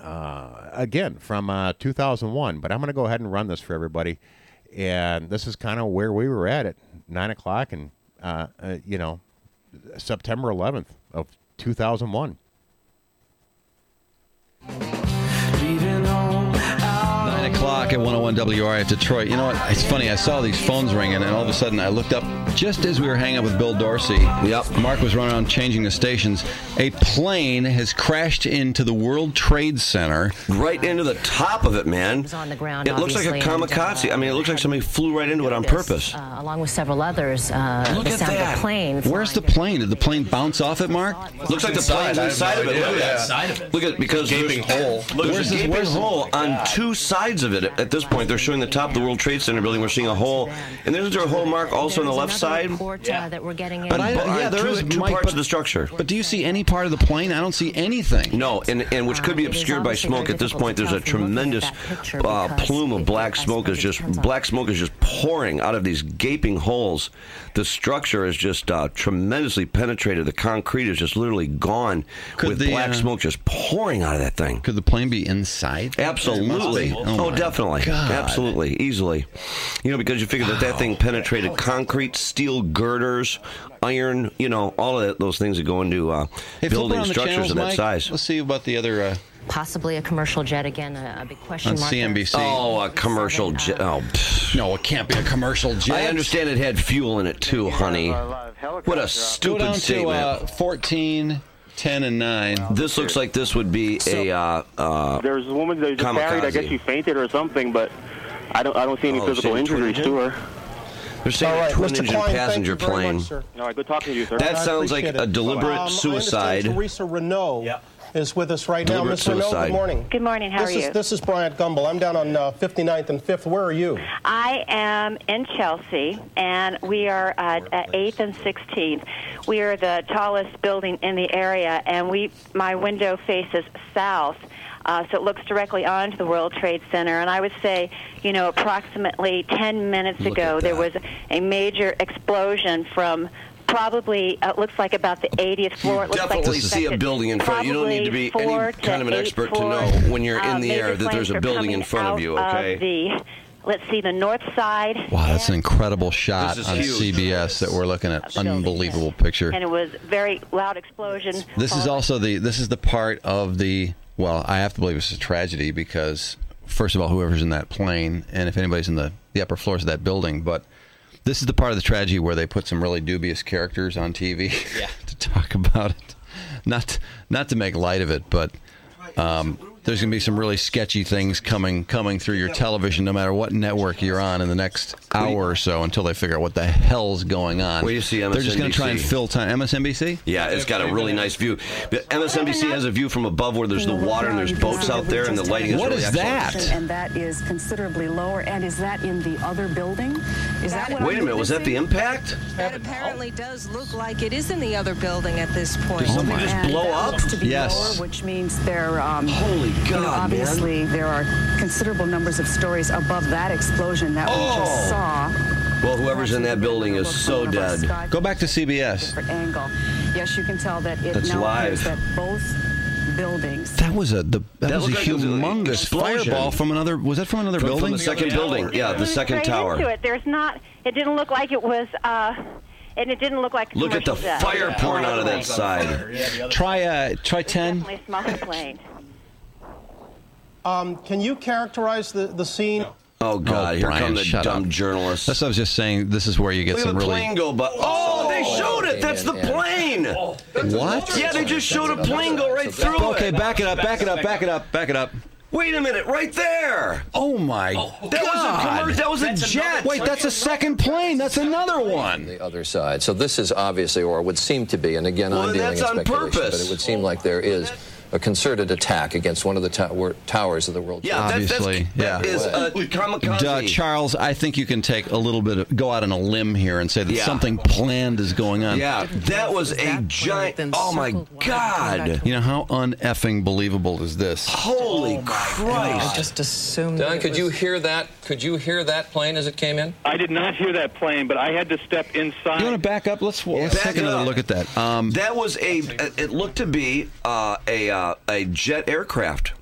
Speaker 3: uh, again, from uh, 2001. But I'm going to go ahead and run this for everybody. And this is kind of where we were at at 9 o'clock and, uh, uh, you know, September 11th of 2001.
Speaker 5: Nine o'clock at 101 WRIF Detroit. You know what? It's funny. I saw these phones ringing, and all of a sudden I looked up just as we were hanging up with Bill Dorsey.
Speaker 6: Yep.
Speaker 5: Mark was running around changing the stations. A plane has crashed into the World Trade Center.
Speaker 6: right into the top of it, man.
Speaker 7: was on the ground,
Speaker 6: It looks like a
Speaker 7: obviously, and,
Speaker 6: kamikaze.
Speaker 7: uh,
Speaker 6: I mean, it looks like somebody flew right into it on purpose.
Speaker 7: Uh, along with several others, uh,
Speaker 6: Look
Speaker 7: the
Speaker 6: at
Speaker 7: sound
Speaker 6: that.
Speaker 7: of a plane.
Speaker 5: Where's the plane? Did the plane bounce off it, Mark?
Speaker 6: Looks like the plane's inside of it. Look at that. Look at because
Speaker 8: Gaping hole.
Speaker 6: Look,
Speaker 5: Where's
Speaker 6: there's
Speaker 5: this-
Speaker 6: gaping hole on two sides of it. At this point, they're showing the top of the World Trade Center building. We're seeing a hole, and there's a hole mark also on the left
Speaker 7: another
Speaker 6: side.
Speaker 7: report, uh, that we're getting in.
Speaker 5: But I- yeah,
Speaker 6: on
Speaker 5: there
Speaker 6: two,
Speaker 5: is,
Speaker 6: two
Speaker 5: Mike,
Speaker 6: parts
Speaker 5: but-
Speaker 6: of the structure.
Speaker 5: But do you see any part of the plane? I don't see anything.
Speaker 6: No, and, and which could be
Speaker 7: Uh,
Speaker 6: obscured by smoke at this point. There's a
Speaker 7: tell from looking at
Speaker 6: tremendous uh, plume of black smoke is just black smoke is just pouring out of these gaping holes. The structure is just uh, tremendously penetrated. The concrete is just literally gone
Speaker 5: Could
Speaker 6: with
Speaker 5: the,
Speaker 6: black
Speaker 5: uh,
Speaker 6: smoke just pouring out of that thing.
Speaker 5: Could the plane be inside?
Speaker 6: Absolutely.
Speaker 5: It must be.
Speaker 6: Oh, definitely.
Speaker 5: God.
Speaker 6: Absolutely. Easily. You know, because you figure that that thing penetrated concrete, steel girders, iron, you know, all of that, those things that go into uh,
Speaker 5: Hey, flip
Speaker 6: building structures
Speaker 5: channels,
Speaker 6: of that
Speaker 5: Mike.
Speaker 6: size.
Speaker 5: Let's see about the other uh,
Speaker 7: Possibly a commercial jet again, a, a big question
Speaker 5: on
Speaker 7: mark. there.
Speaker 5: CNBC.
Speaker 6: Oh, a commercial jet. Oh, pfft.
Speaker 5: No, it can't be a commercial jet.
Speaker 6: I understand it had fuel in it too, honey. What a
Speaker 5: Go
Speaker 6: stupid
Speaker 5: down to
Speaker 6: statement.
Speaker 5: uh, 14 10 and 9.
Speaker 6: This looks like this would be a. Uh, uh,
Speaker 8: There's a woman that just married. I guess
Speaker 6: Kamikaze.
Speaker 8: she fainted or something, but I don't. I don't see any
Speaker 6: Oh,
Speaker 8: physical
Speaker 6: she had a twin
Speaker 8: injuries to her.
Speaker 6: they're saying
Speaker 9: All right,
Speaker 6: a twin
Speaker 9: Mr.
Speaker 6: engine
Speaker 9: Klein,
Speaker 6: passenger plane.
Speaker 9: much, sir.
Speaker 8: No, good talking to you, sir.
Speaker 6: That
Speaker 9: I
Speaker 6: sounds like
Speaker 9: appreciate
Speaker 6: a deliberate
Speaker 9: Um,
Speaker 6: suicide.
Speaker 9: I Teresa Renault is with us right
Speaker 6: Deliberate
Speaker 9: now. Mr. Renault,
Speaker 6: suicide.
Speaker 9: good morning.
Speaker 10: Good morning. How
Speaker 9: this
Speaker 10: are
Speaker 9: is,
Speaker 10: you?
Speaker 9: This is Bryant Gumbel. I'm down on uh, 59th and 5th. Where are you?
Speaker 10: I am in Chelsea, and we are uh, at 8th and 16th. We are the tallest building in the area, and we my window faces south. Uh, so it looks directly onto the World Trade Center, and I would say, you know, approximately 10 minutes
Speaker 5: Look
Speaker 10: ago, there was a major explosion from probably uh, looks like about the 80th floor. It looks like
Speaker 6: Definitely
Speaker 10: it's
Speaker 6: see a building in front. You don't need to be
Speaker 10: probably
Speaker 6: any kind of an
Speaker 10: to eight
Speaker 6: expert to
Speaker 10: floors.
Speaker 6: know when you're in
Speaker 10: Uh,
Speaker 6: the
Speaker 10: major
Speaker 6: air that there's a building in front of you. Okay.
Speaker 10: the, let's see, the north side.
Speaker 5: Wow, that's an incredible shot on
Speaker 6: huge.
Speaker 5: CBS that we're looking at.
Speaker 10: the building,
Speaker 5: Unbelievable picture.
Speaker 10: And it was very loud explosion.
Speaker 5: This is also the this is the part of the well, I have to believe it's a tragedy because first of all, whoever's in that plane, and if anybody's in the the upper floors of that building, but this is the part of the tragedy where they put some really dubious characters on TV to talk about it. Not not to make light of it, but um, there's going to be some really sketchy things coming coming through your television, no matter what network you're on, in the next hour or so, until they figure out what the hell's going on.
Speaker 6: Wait till you see MSNBC.
Speaker 5: They're just going to try and fill time. MSNBC.
Speaker 6: Yeah, it's got a really nice view. But MSNBC has a view from above where there's the water and there's boats out there, and the lighting is
Speaker 5: What
Speaker 6: really
Speaker 5: is
Speaker 6: excellent.
Speaker 5: that?
Speaker 11: And that is considerably lower. And is that in the other building? Is that what
Speaker 6: Wait a
Speaker 11: I'm
Speaker 6: minute, was that the impact?
Speaker 12: That apparently does look like it is in the other building at this point.
Speaker 6: Did something just
Speaker 11: And
Speaker 6: blow
Speaker 11: that
Speaker 6: up?
Speaker 11: to be
Speaker 5: Yes.
Speaker 11: lower, which means there. Um,
Speaker 6: Holy
Speaker 11: you know,
Speaker 6: God, man.
Speaker 11: obviously, there are considerable numbers of stories above that explosion that we
Speaker 6: Oh.
Speaker 11: just saw.
Speaker 6: Well, whoever's in that building is so dead.
Speaker 5: Go back to CBS.
Speaker 11: Different angle. Yes, you can tell that it
Speaker 6: That's
Speaker 11: now appears
Speaker 6: live.
Speaker 11: that both buildings.
Speaker 5: That was a the, that,
Speaker 6: That
Speaker 5: was a
Speaker 6: looked like it was
Speaker 5: humongous fireball from another. Was that from another
Speaker 6: From, from
Speaker 5: building?
Speaker 6: the second building. Yeah, the
Speaker 10: Went
Speaker 6: second
Speaker 10: straight
Speaker 6: tower.
Speaker 10: Into it. There's not. It didn't look like it was. Uh, and it didn't look like.
Speaker 6: Look at the
Speaker 10: commercial jet.
Speaker 6: fire pouring out of that side.
Speaker 5: Try uh, try ten.
Speaker 10: Definitely a smoke plane.
Speaker 9: Um, can you characterize the, the scene?
Speaker 6: Oh, God,
Speaker 5: Oh,
Speaker 6: here
Speaker 5: Brian,
Speaker 6: come the
Speaker 5: shut
Speaker 6: dumb
Speaker 5: up.
Speaker 6: journalists.
Speaker 5: That's what I was just saying. This is where you get
Speaker 6: Look
Speaker 5: some
Speaker 6: the
Speaker 5: really.
Speaker 6: plane go, but oh, oh, oh, they oh, showed it. That's the plane.
Speaker 5: What?
Speaker 6: Yeah, they just showed a plane go right through
Speaker 5: Okay,
Speaker 6: it.
Speaker 5: back it up, back it up, back it up, back it up.
Speaker 6: Wait a minute, right there.
Speaker 5: Oh my
Speaker 6: That was a
Speaker 5: God!
Speaker 6: that was a jet.
Speaker 5: Wait, that's a second plane. That's another one.
Speaker 13: the other side. So this is obviously, or would seem to be, and again,
Speaker 6: Well,
Speaker 13: I'm dealing
Speaker 6: that's
Speaker 13: in
Speaker 6: on
Speaker 13: speculation,
Speaker 6: purpose.
Speaker 13: but it would seem like there is a concerted attack against one of the tower, towers of the World
Speaker 6: Yeah,
Speaker 13: Trade
Speaker 6: that, that's, that
Speaker 5: yeah.
Speaker 6: is a kamikaze.
Speaker 5: Uh, Charles, I think you can take a little bit, of, go out on a limb here and say that
Speaker 6: Yeah.
Speaker 5: something planned is going on.
Speaker 6: yeah, that was a giant. Oh my God!
Speaker 5: You know how uneffing believable is this?
Speaker 6: Holy Christ!
Speaker 12: I just assumed.
Speaker 13: Don, could you hear that? Could you hear that plane as it came in?
Speaker 8: I did not hear that plane, but I had to step inside.
Speaker 5: You want to back up? Let's let's
Speaker 6: Back
Speaker 5: take another
Speaker 6: up.
Speaker 5: look at that. Um,
Speaker 6: That was a. It looked to be uh, a uh, a jet aircraft.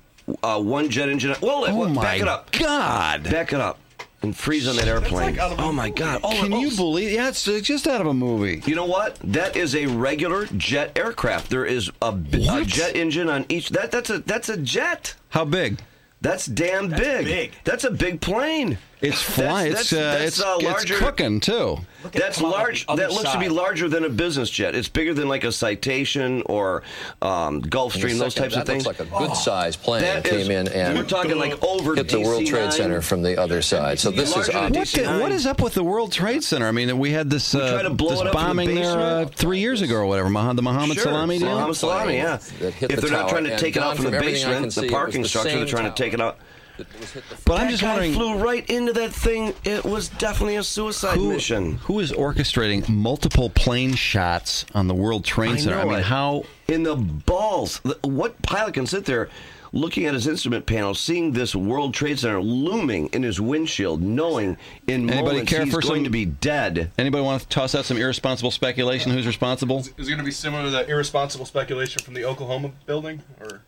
Speaker 6: Uh, one jet engine. Well,
Speaker 5: oh
Speaker 6: back
Speaker 5: my
Speaker 6: it up.
Speaker 5: God!
Speaker 6: Back it up. And freeze on that airplane. oh my God! Oh,
Speaker 5: Can
Speaker 6: oh,
Speaker 5: you believe? Yeah, it's it's just out of a movie.
Speaker 6: You know what? That is a regular jet aircraft. There is a,
Speaker 5: What?
Speaker 6: jet engine on each. That that's a that's a jet.
Speaker 5: How big?
Speaker 6: That's damn big. That's a big plane.
Speaker 5: It's flying.
Speaker 6: That's-
Speaker 5: It's uh,
Speaker 6: that's-
Speaker 5: it's,
Speaker 6: that's, uh,
Speaker 5: it's cooking too.
Speaker 6: That's large. That looks to be larger than a business jet. It's bigger than like a Citation or um, Gulfstream, those types
Speaker 13: that
Speaker 6: of things.
Speaker 13: looks like a good-sized plane
Speaker 6: That
Speaker 13: came
Speaker 6: is-
Speaker 13: in and
Speaker 6: we're talking like over
Speaker 13: hit the World Trade
Speaker 6: DC-9.
Speaker 13: Center from the other side. So this is
Speaker 6: Larger than
Speaker 13: obviously.
Speaker 5: What, the, what is up with the World Trade Center? I mean, we had this, uh,
Speaker 6: tried to blow
Speaker 5: this
Speaker 6: it up from the
Speaker 5: bombing there uh, three years ago or whatever. The Mohammed
Speaker 6: Sure,
Speaker 5: Salami deal.
Speaker 6: Mohammed Salami, yeah. If they're not trying to take it out from the
Speaker 13: from everything I can
Speaker 6: basement, the parking structure, they're trying to take it out.
Speaker 13: That was hit the
Speaker 5: But I'm just
Speaker 6: guy
Speaker 5: wondering
Speaker 6: flew right into that thing. It was definitely a suicide
Speaker 5: who,
Speaker 6: mission.
Speaker 5: who is orchestrating multiple plane shots on the World Trade Center? I
Speaker 6: know
Speaker 5: mean,
Speaker 6: it.
Speaker 5: how?
Speaker 6: in the balls. What pilot can sit there looking at his instrument panel, seeing this World Trade Center looming in his windshield, knowing in
Speaker 5: Anybody
Speaker 6: moments
Speaker 5: care
Speaker 6: he's
Speaker 5: for
Speaker 6: going
Speaker 5: some-
Speaker 6: to be dead?
Speaker 5: Anybody want to toss out some irresponsible speculation? Who's responsible?
Speaker 14: Is it going to be similar to that irresponsible speculation from the Oklahoma building? Or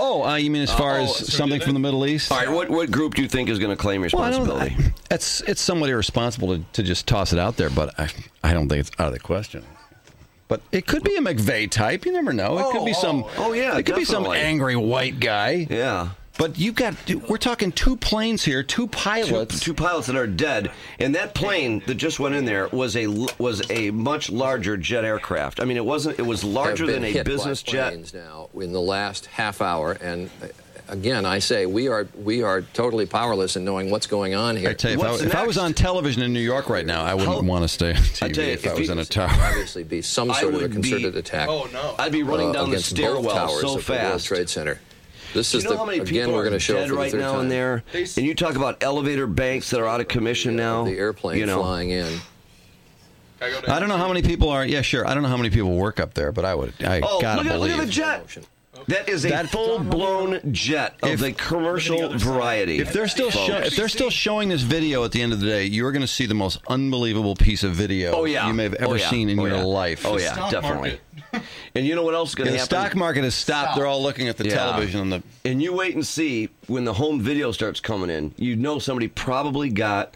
Speaker 5: Oh, uh, you mean as far
Speaker 6: Oh,
Speaker 5: as
Speaker 6: so
Speaker 5: something from the Middle East?
Speaker 6: All right, what, what group do you think is going to claim
Speaker 5: Well, I
Speaker 6: responsibility?
Speaker 5: I, it's it's somewhat irresponsible to, to just toss it out there, but I I don't think it's out of the question. But it could be a McVeigh type. You never know. It could be some.
Speaker 6: oh, yeah,
Speaker 5: It could be some angry white guy.
Speaker 6: yeah.
Speaker 5: But you got we're talking two planes here, two pilots.
Speaker 6: Two, two pilots that are dead, and that plane that just went in there was a was a much larger jet aircraft. I mean, it wasn't. It was larger than a business jet.
Speaker 13: now in the last half hour, and uh, again, I say we are we are totally powerless in knowing what's going on here.
Speaker 5: I tell you, if I, if I was on television in New York right now, I wouldn't
Speaker 6: How-
Speaker 5: want to stay on
Speaker 6: I
Speaker 5: TV
Speaker 6: tell you,
Speaker 5: if, I was
Speaker 6: you-
Speaker 5: in a tower.
Speaker 13: Obviously, be some sort of a
Speaker 6: would be-
Speaker 13: concerted attack.
Speaker 14: Oh no.
Speaker 6: I'd be running
Speaker 13: uh,
Speaker 6: down the
Speaker 13: against both
Speaker 6: stairwell
Speaker 13: towers
Speaker 6: so
Speaker 13: of the World
Speaker 6: fast.
Speaker 13: Trade Center. This
Speaker 6: Do
Speaker 13: is
Speaker 6: you know
Speaker 13: the
Speaker 6: how many
Speaker 13: again
Speaker 6: people
Speaker 13: we're
Speaker 6: are
Speaker 13: going to show
Speaker 6: dead
Speaker 13: for the
Speaker 6: right
Speaker 13: third
Speaker 6: now
Speaker 13: time.
Speaker 6: in there? And you talk about elevator banks that are out of commission now.
Speaker 13: The airplane
Speaker 6: you know,
Speaker 13: flying in.
Speaker 5: I don't know how many people are. Yeah, sure. I don't know how many people work up there, but I would. I
Speaker 6: Oh,
Speaker 5: gotta
Speaker 6: look at, look
Speaker 5: believe.
Speaker 6: at the jet. That is a
Speaker 5: That-
Speaker 6: full-blown jet of
Speaker 5: If-
Speaker 6: the commercial variety.
Speaker 5: If they're still show, if they're still showing this video at the end of the day, you're going to see the most unbelievable piece of video
Speaker 6: oh yeah,
Speaker 5: you may have ever
Speaker 6: Oh, yeah.
Speaker 5: seen in
Speaker 6: Oh,
Speaker 5: your
Speaker 6: yeah.
Speaker 5: life.
Speaker 6: Oh yeah, definitely. and you know what else is going
Speaker 5: Yeah,
Speaker 6: to
Speaker 5: the stock market has stopped. They're all looking at the
Speaker 6: Yeah.
Speaker 5: television and the.
Speaker 6: And you wait and see when the home video starts coming in. You know somebody probably got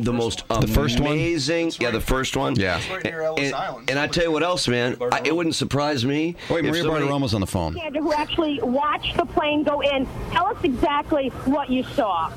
Speaker 6: the most
Speaker 5: The first one?
Speaker 6: amazing. yeah, the first one.
Speaker 5: Yeah.
Speaker 14: right near Ellis
Speaker 6: And,
Speaker 14: Island.
Speaker 6: and I tell you what else, man. I, it wouldn't surprise me.
Speaker 5: Wait, Maria
Speaker 6: somebody-
Speaker 5: Bartiromo's on the phone.
Speaker 15: who actually watched the plane go in. Tell us exactly what you saw.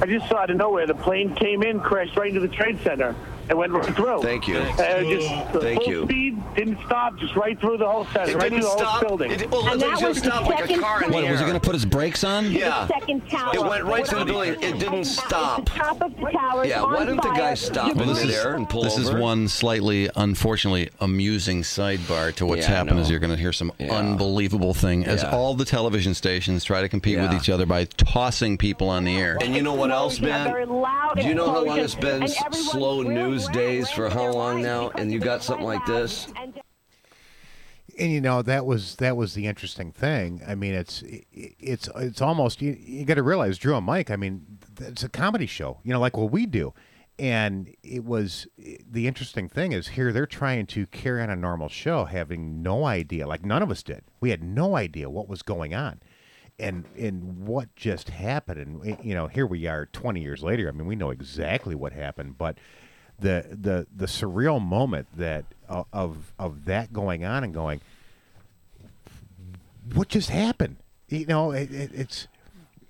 Speaker 16: I just saw out of nowhere the plane came in, crashed right into the trade center, and went right through.
Speaker 6: Thank you.
Speaker 16: Uh, just
Speaker 6: Thank
Speaker 16: full
Speaker 6: you.
Speaker 16: speed, didn't stop, just right through the whole center,
Speaker 6: It
Speaker 16: right
Speaker 6: didn't
Speaker 16: through the
Speaker 6: stop.
Speaker 16: whole building.
Speaker 6: It, well,
Speaker 15: And
Speaker 6: it
Speaker 15: that
Speaker 6: just
Speaker 15: was the
Speaker 6: stopped like a
Speaker 15: second
Speaker 6: car in the
Speaker 5: What
Speaker 6: air.
Speaker 5: was he going to put his brakes on?
Speaker 6: Yeah.
Speaker 15: The second tower.
Speaker 6: It went right through the building. It didn't
Speaker 15: At
Speaker 6: stop.
Speaker 15: the top of the tower.
Speaker 6: Yeah, why don't the guy stop in
Speaker 5: Well, this is,
Speaker 6: midair and pull
Speaker 5: this is
Speaker 6: over?
Speaker 5: one slightly, unfortunately, amusing sidebar to what's
Speaker 6: Yeah, I
Speaker 5: happened. Is
Speaker 6: know.
Speaker 5: you're going to hear some
Speaker 6: Yeah.
Speaker 5: unbelievable thing as
Speaker 6: Yeah.
Speaker 5: all the television stations try to compete with
Speaker 6: Yeah.
Speaker 5: each other by tossing people on the air.
Speaker 6: And you know what else,
Speaker 15: Explosion, a
Speaker 6: man?
Speaker 15: very loud
Speaker 6: Do you know how long it's
Speaker 15: explosion,
Speaker 6: been
Speaker 15: and everyone
Speaker 6: slow
Speaker 15: really
Speaker 6: news
Speaker 15: ran-
Speaker 6: days for how long now? And you got something like this?
Speaker 15: and-
Speaker 3: And you know that was that was the interesting thing. I mean, it's it's it's almost you, you got to realize Drew and Mike. I mean, it's a comedy show. You know, like what we do. And it was the interesting thing is here they're trying to carry on a normal show, having no idea. Like none of us did. We had no idea what was going on, and and what just happened. And you know, here we are, twenty years later. I mean, we know exactly what happened, but the the the surreal moment that uh, of of that going on and going what just happened you know it, it, it's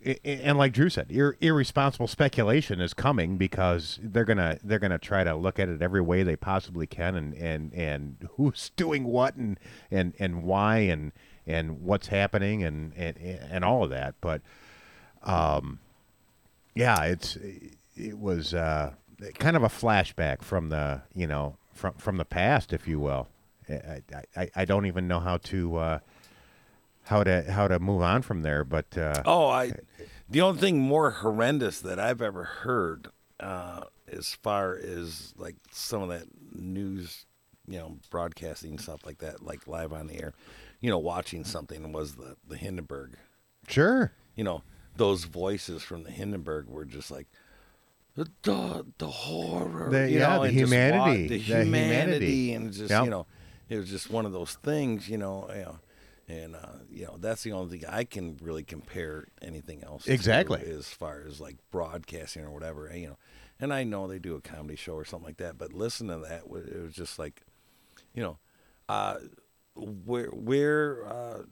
Speaker 3: i and like Drew said, ir- irresponsible speculation is coming because they're gonna they're gonna try to look at it every way they possibly can, and, and, and who's doing what and and, and why and and what's happening and, and and all of that. But um, yeah, it's it was uh, kind of a flashback from the you know from from the past, if you will. I I, I don't even know how to uh, how to how to move on from there, but uh,
Speaker 4: Oh, I. The only thing more horrendous that I've ever heard, uh, as far as like some of that news, you know, broadcasting stuff like that, like live on the air, you know, watching something was the the Hindenburg.
Speaker 3: Sure.
Speaker 4: You know, those voices from the Hindenburg were just like the the, the horror.
Speaker 3: The-
Speaker 4: you
Speaker 3: yeah,
Speaker 4: know,
Speaker 3: the
Speaker 4: and just wa-
Speaker 3: humanity,
Speaker 4: the
Speaker 3: the
Speaker 4: humanity,
Speaker 3: humanity.
Speaker 4: and just
Speaker 3: Yep.
Speaker 4: you know, it was just one of those things. You know, you know. And uh, you know that's the only thing I can really compare anything else. to
Speaker 3: Exactly.
Speaker 4: as far as like broadcasting or whatever, you know. And I know they do a comedy show or something like that, but listen to that, it was just like, you know, uh, where where uh,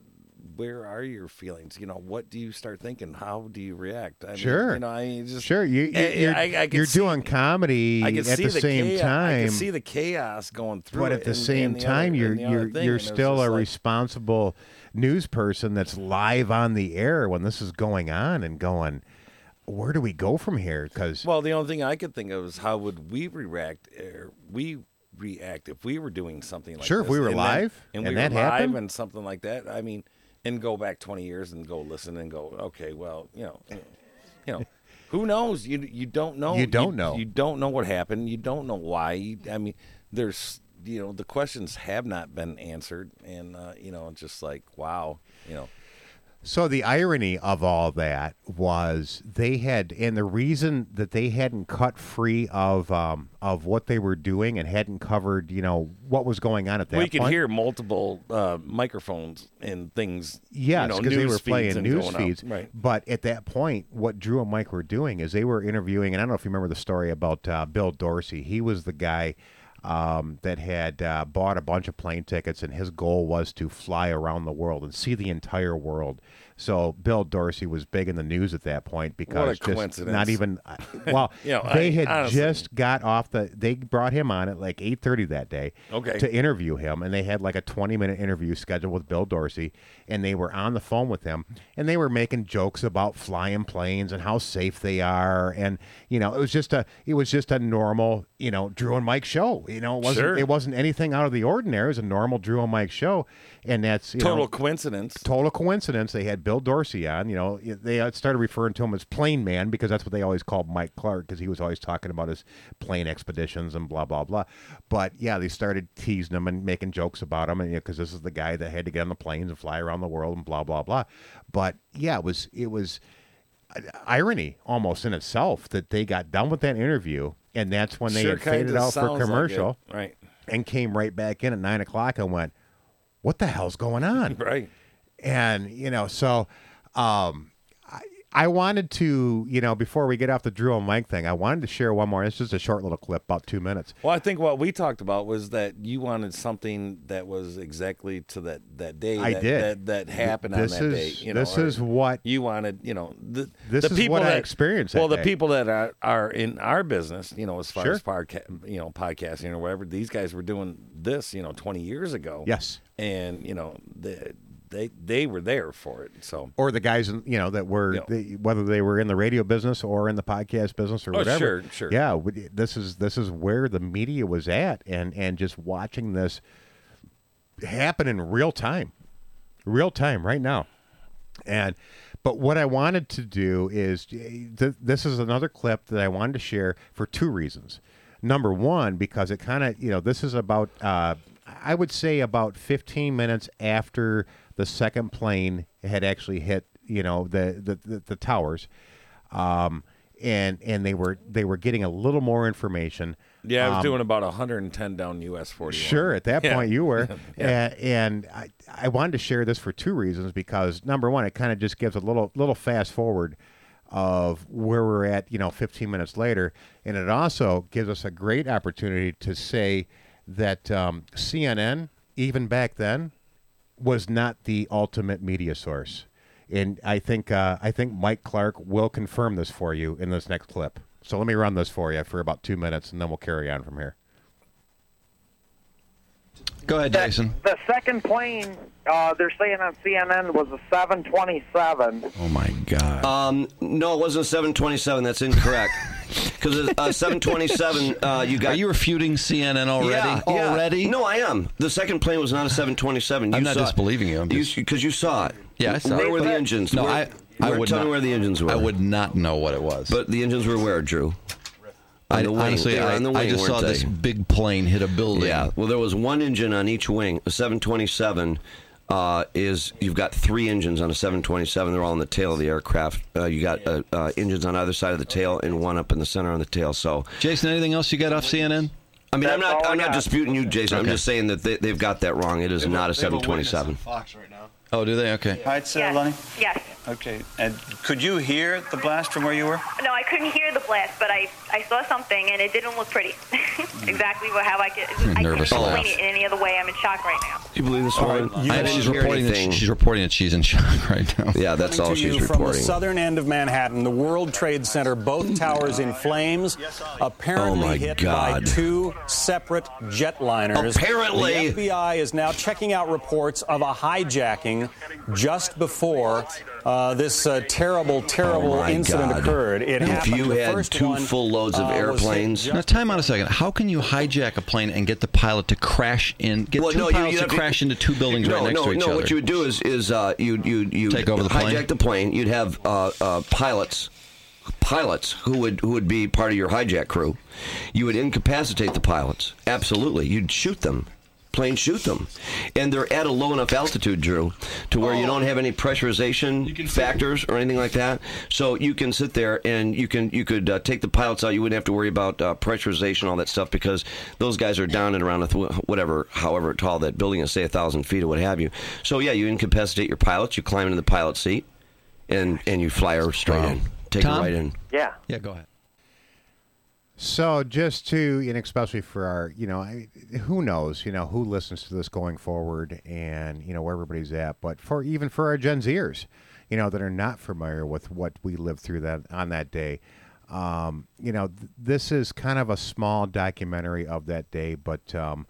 Speaker 4: where are your feelings? You know, what do you start thinking? How do you react? I mean,
Speaker 3: Sure.
Speaker 4: you know, I mean, just
Speaker 3: sure. You, you,
Speaker 4: eh,
Speaker 3: you're
Speaker 4: I- I could
Speaker 3: you're
Speaker 4: see-
Speaker 3: doing comedy
Speaker 4: I can
Speaker 3: at
Speaker 4: see
Speaker 3: the, same
Speaker 4: chaos, I
Speaker 3: time.
Speaker 4: can see the chaos going through.
Speaker 3: but at the
Speaker 4: and-
Speaker 3: same
Speaker 4: and the
Speaker 3: time, you're
Speaker 4: other
Speaker 3: you're
Speaker 4: thing,
Speaker 3: you're
Speaker 4: it was
Speaker 3: still a
Speaker 4: like-
Speaker 3: responsible news person that's live on the air when this is going on and going. Where do we go from here? Because
Speaker 4: Well, the only thing I could think of is how would we react? Or we react if we were doing something like that.
Speaker 3: Sure, if we were
Speaker 4: and then-
Speaker 3: live
Speaker 4: and,
Speaker 3: and
Speaker 4: we
Speaker 3: that
Speaker 4: were live
Speaker 3: happened?
Speaker 4: and something like that. I mean, and go back twenty years and go listen and go, okay, well, you know, you know, who knows? You you don't know.
Speaker 3: You don't know.
Speaker 4: You don't know what happened. You don't know why. I mean, there's you know the questions have not been answered, and uh, you know, just like wow, you know.
Speaker 3: So the irony of all that was they had, and the reason that they hadn't cut free of um, of what they were doing and hadn't covered, you know, what was going on at that
Speaker 4: Well, you can
Speaker 3: point.
Speaker 4: hear multiple uh, microphones and things.
Speaker 3: Yes,
Speaker 4: you know,
Speaker 3: because they were playing news
Speaker 4: going out.
Speaker 3: feeds.
Speaker 4: Right.
Speaker 3: But at that point, what Drew and Mike were doing is they were interviewing, and I don't know if you remember the story about uh, Bill Dorsey. He was the guy um, that had uh, bought a bunch of plane tickets, and his goal was to fly around the world and see the entire world So Bill Dorsey was big in the news at that point because just not even uh, well,
Speaker 4: You know,
Speaker 3: they
Speaker 4: I-
Speaker 3: had
Speaker 4: honestly-
Speaker 3: just got off the. They brought him on at like eight thirty that day.
Speaker 4: Okay.
Speaker 3: To interview him, and they had like a twenty minute interview scheduled with Bill Dorsey, and they were on the phone with him, and they were making jokes about flying planes and how safe they are, and you know, it was just a it was just a normal you know Drew and Mike show. You know, it wasn't
Speaker 4: Sure.
Speaker 3: it wasn't anything out of the ordinary. It was a normal Drew and Mike show, and that's you
Speaker 4: Total
Speaker 3: know,
Speaker 4: coincidence.
Speaker 3: total coincidence. They had Bill Dorsey on. You know, they uh, started referring to him as Plane Man because that's what they always called Mike Clark because he was always talking about his plane expeditions and blah blah blah. But yeah, they started teasing him and making jokes about him, and because this is the guy that had to get on the planes and fly around the world and blah blah blah. But yeah, it was it was irony almost in itself that they got done with that interview and that's when they
Speaker 4: Sure
Speaker 3: had faded out for
Speaker 4: like
Speaker 3: commercial
Speaker 4: Right.
Speaker 3: and came right back in at nine o'clock and went what the hell's going on
Speaker 4: Right.
Speaker 3: And you know so um I, I wanted to you know before we get off the Drew and Mike thing I wanted to share one more it's just a short little clip about two minutes
Speaker 4: Well, I think what we talked about was that you wanted something that was exactly to that, that day.
Speaker 3: I
Speaker 4: that,
Speaker 3: did.
Speaker 4: That, that happened
Speaker 3: This
Speaker 4: on that
Speaker 3: is-
Speaker 4: day. You know,
Speaker 3: this is what-
Speaker 4: you wanted. You know, the,
Speaker 3: This
Speaker 4: the
Speaker 3: is
Speaker 4: people
Speaker 3: what I experienced that
Speaker 4: Well, the
Speaker 3: day.
Speaker 4: people that are, are in our business, you know, as far
Speaker 3: Sure.
Speaker 4: as podca- you know, podcasting or whatever, these guys were doing this, you know, twenty years ago.
Speaker 3: Yes.
Speaker 4: and you know, they they they were there for it. So
Speaker 3: or the guys in, you know that were
Speaker 4: Yeah.
Speaker 3: they, whether they were in the radio business or in the podcast business or
Speaker 4: Oh,
Speaker 3: whatever.
Speaker 4: sure, sure.
Speaker 3: Yeah, this is this is where the media was at, and and just watching this happen in real time, real time right now, and. But what I wanted to do is th- this is another clip that I wanted to share for two reasons. Number one, because it kind of you know this is about uh, I would say about 15 minutes after the second plane had actually hit you know the the, the, the towers, um, and and they were they were getting a little more information.
Speaker 4: yeah, I was
Speaker 3: Um,
Speaker 4: doing about 110 down US 41.
Speaker 3: Sure, at that
Speaker 4: Yeah.
Speaker 3: point you were,
Speaker 4: Yeah.
Speaker 3: A- and I, I wanted to share this for two reasons. Because number one, it kind of just gives a little little fast forward of where we're at, you know, 15 minutes later, and it also gives us a great opportunity to say that um, CNN, even back then, was not the ultimate media source. And I think uh, I think Mike Clark will confirm this for you in this next clip. So let me run this for you for about two minutes, and then we'll carry on from here.
Speaker 5: Go ahead, Jason.
Speaker 17: The second plane, uh, they're saying on CNN, was a 727.
Speaker 5: Oh my God.
Speaker 6: Um, no, it wasn't a 727. That's incorrect. Because uh, 727, uh, you got.
Speaker 5: Are you refuting CNN already?
Speaker 6: Yeah, yeah.
Speaker 5: Already?
Speaker 6: No, I am. The second plane was not a 727.
Speaker 5: I'm
Speaker 6: You
Speaker 5: not
Speaker 6: saw
Speaker 5: disbelieving you.
Speaker 6: Because you saw it.
Speaker 5: Yeah, I saw
Speaker 6: Where
Speaker 5: it.
Speaker 6: were the engines?
Speaker 5: No,
Speaker 6: Where-
Speaker 5: I, I
Speaker 6: where-
Speaker 5: would
Speaker 6: tell
Speaker 5: not,
Speaker 6: me where the engines were.
Speaker 5: I would not know what it was.
Speaker 6: But the engines were where, Drew? On
Speaker 5: I,
Speaker 6: the wing.
Speaker 5: honestly,
Speaker 6: They
Speaker 5: I,
Speaker 6: on the
Speaker 5: I just saw
Speaker 6: weren't
Speaker 5: this big plane hit a building.
Speaker 6: Yeah. Well, there was one engine on each wing. A 727 uh, is you've got three engines on a 727. They're all in the tail of the aircraft. Uh, you got uh, uh, engines on either side of the tail and one up in the center on the tail. So,
Speaker 5: Jason, anything else you got off CNN?
Speaker 6: I mean, I'm not
Speaker 17: I
Speaker 6: I'm not disputing you, Jason. I'm
Speaker 5: Okay.
Speaker 6: just saying that they, they've got that wrong. It is not a 727.
Speaker 14: Fox right now.
Speaker 5: Oh, do they? Okay.
Speaker 18: Hi, it's uh, Lenny.
Speaker 19: Yes.
Speaker 18: Okay. And could you hear the blast from where you were?
Speaker 19: No, I couldn't hear the blast, but I, I saw something and it didn't look pretty. exactly what, how I could. I
Speaker 5: Nervous
Speaker 19: can't
Speaker 5: laugh.
Speaker 19: explain it in any other way. I'm in shock right now.
Speaker 6: Do you believe this woman?
Speaker 5: I-
Speaker 6: I
Speaker 5: she's reporting that she, she's reporting that she's in shock right now.
Speaker 6: Yeah, that's all
Speaker 20: to
Speaker 6: she's
Speaker 20: you from the southern end of Manhattan, the World Trade Center, both towers in flames, apparently
Speaker 6: Oh, my
Speaker 20: hit
Speaker 6: God.
Speaker 20: by two separate jetliners.
Speaker 6: Apparently.
Speaker 20: the FBI is now checking out reports of a hijacking just before uh, this uh, terrible, terrible
Speaker 6: Oh,
Speaker 20: incident
Speaker 6: God.
Speaker 20: occurred. It
Speaker 6: If
Speaker 20: happened.
Speaker 6: you
Speaker 20: the
Speaker 6: had
Speaker 20: first
Speaker 6: two
Speaker 20: one,
Speaker 6: full loads of
Speaker 20: uh,
Speaker 6: airplanes-
Speaker 20: just
Speaker 5: Now, time out a second. How can you hijack a plane and get the pilot to crash in, get
Speaker 6: Well,
Speaker 5: two
Speaker 6: no,
Speaker 5: pilots
Speaker 6: you
Speaker 5: to
Speaker 6: have to-
Speaker 5: crash into two buildings
Speaker 6: no,
Speaker 5: right next
Speaker 6: no,
Speaker 5: to each
Speaker 6: no.
Speaker 5: other?
Speaker 6: What you would do is is uh, you you you
Speaker 5: Take over the plane?
Speaker 6: hijack the plane. You'd have uh, uh, pilots pilots who would who would be part of your hijack crew. You would incapacitate the pilots. Absolutely, you'd shoot them. Plain shoot them, and they're at a low enough altitude, Drew, to where you don't have any pressurization factors or anything like that. So you can sit there and you can you could uh, take the pilots out. You wouldn't have to worry about uh, pressurization, all that stuff, because those guys are down and around th- whatever, however tall that building is, say a thousand feet or what have you. So yeah, you incapacitate your pilots. You climb into the pilot seat, and and you fly her straight
Speaker 5: Wow.
Speaker 6: in, take
Speaker 5: Tom?
Speaker 6: her right in.
Speaker 17: Yeah.
Speaker 5: Yeah, go ahead.
Speaker 3: So just to, and especially for our, you know, I, who knows, you know, who listens to this going forward, and you know where everybody's at. But for even for our Gen Zers, you know, that are not familiar with what we lived through that on that day. Um, you know, th- this is kind of a small documentary of that day, but um,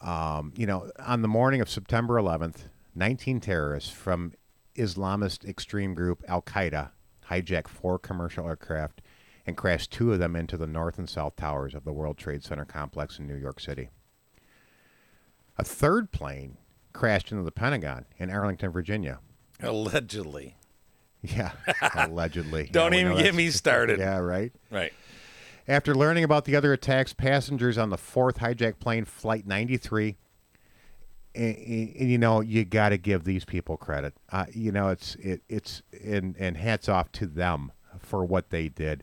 Speaker 3: um, you know, on the morning of September 11th, 19 terrorists from Islamist extreme group Al Qaeda hijacked four commercial aircraft and crashed two of them into the north and south towers of the World Trade Center complex in New York City. A third plane crashed into the Pentagon in Arlington, Virginia.
Speaker 4: Allegedly.
Speaker 3: Yeah, allegedly.
Speaker 4: Don't
Speaker 3: Yeah,
Speaker 4: even get me started.
Speaker 3: Yeah, right.
Speaker 4: Right.
Speaker 3: After learning about the other attacks, passengers on the fourth hijacked plane, Flight 93, and, and, you know you got to give these people credit. Uh, you know it's it, it's and and hats off to them for what they did.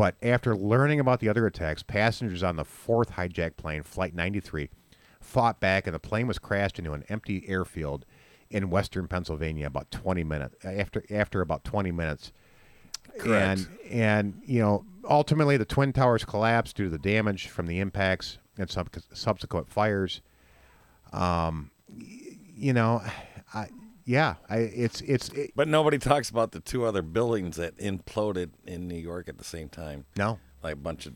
Speaker 3: But after learning about the other attacks, passengers on the fourth hijacked plane, Flight 93, fought back, and the plane was crashed into an empty airfield in western Pennsylvania about 20 minutes after after about 20 minutes.
Speaker 4: Correct.
Speaker 3: And and you know ultimately the twin towers collapsed due to the damage from the impacts and sub- subsequent fires. Um, you know, I, yeah, I, it's it's it,
Speaker 4: But nobody talks about the two other buildings that imploded in New York at the same time.
Speaker 3: No.
Speaker 4: like a bunch of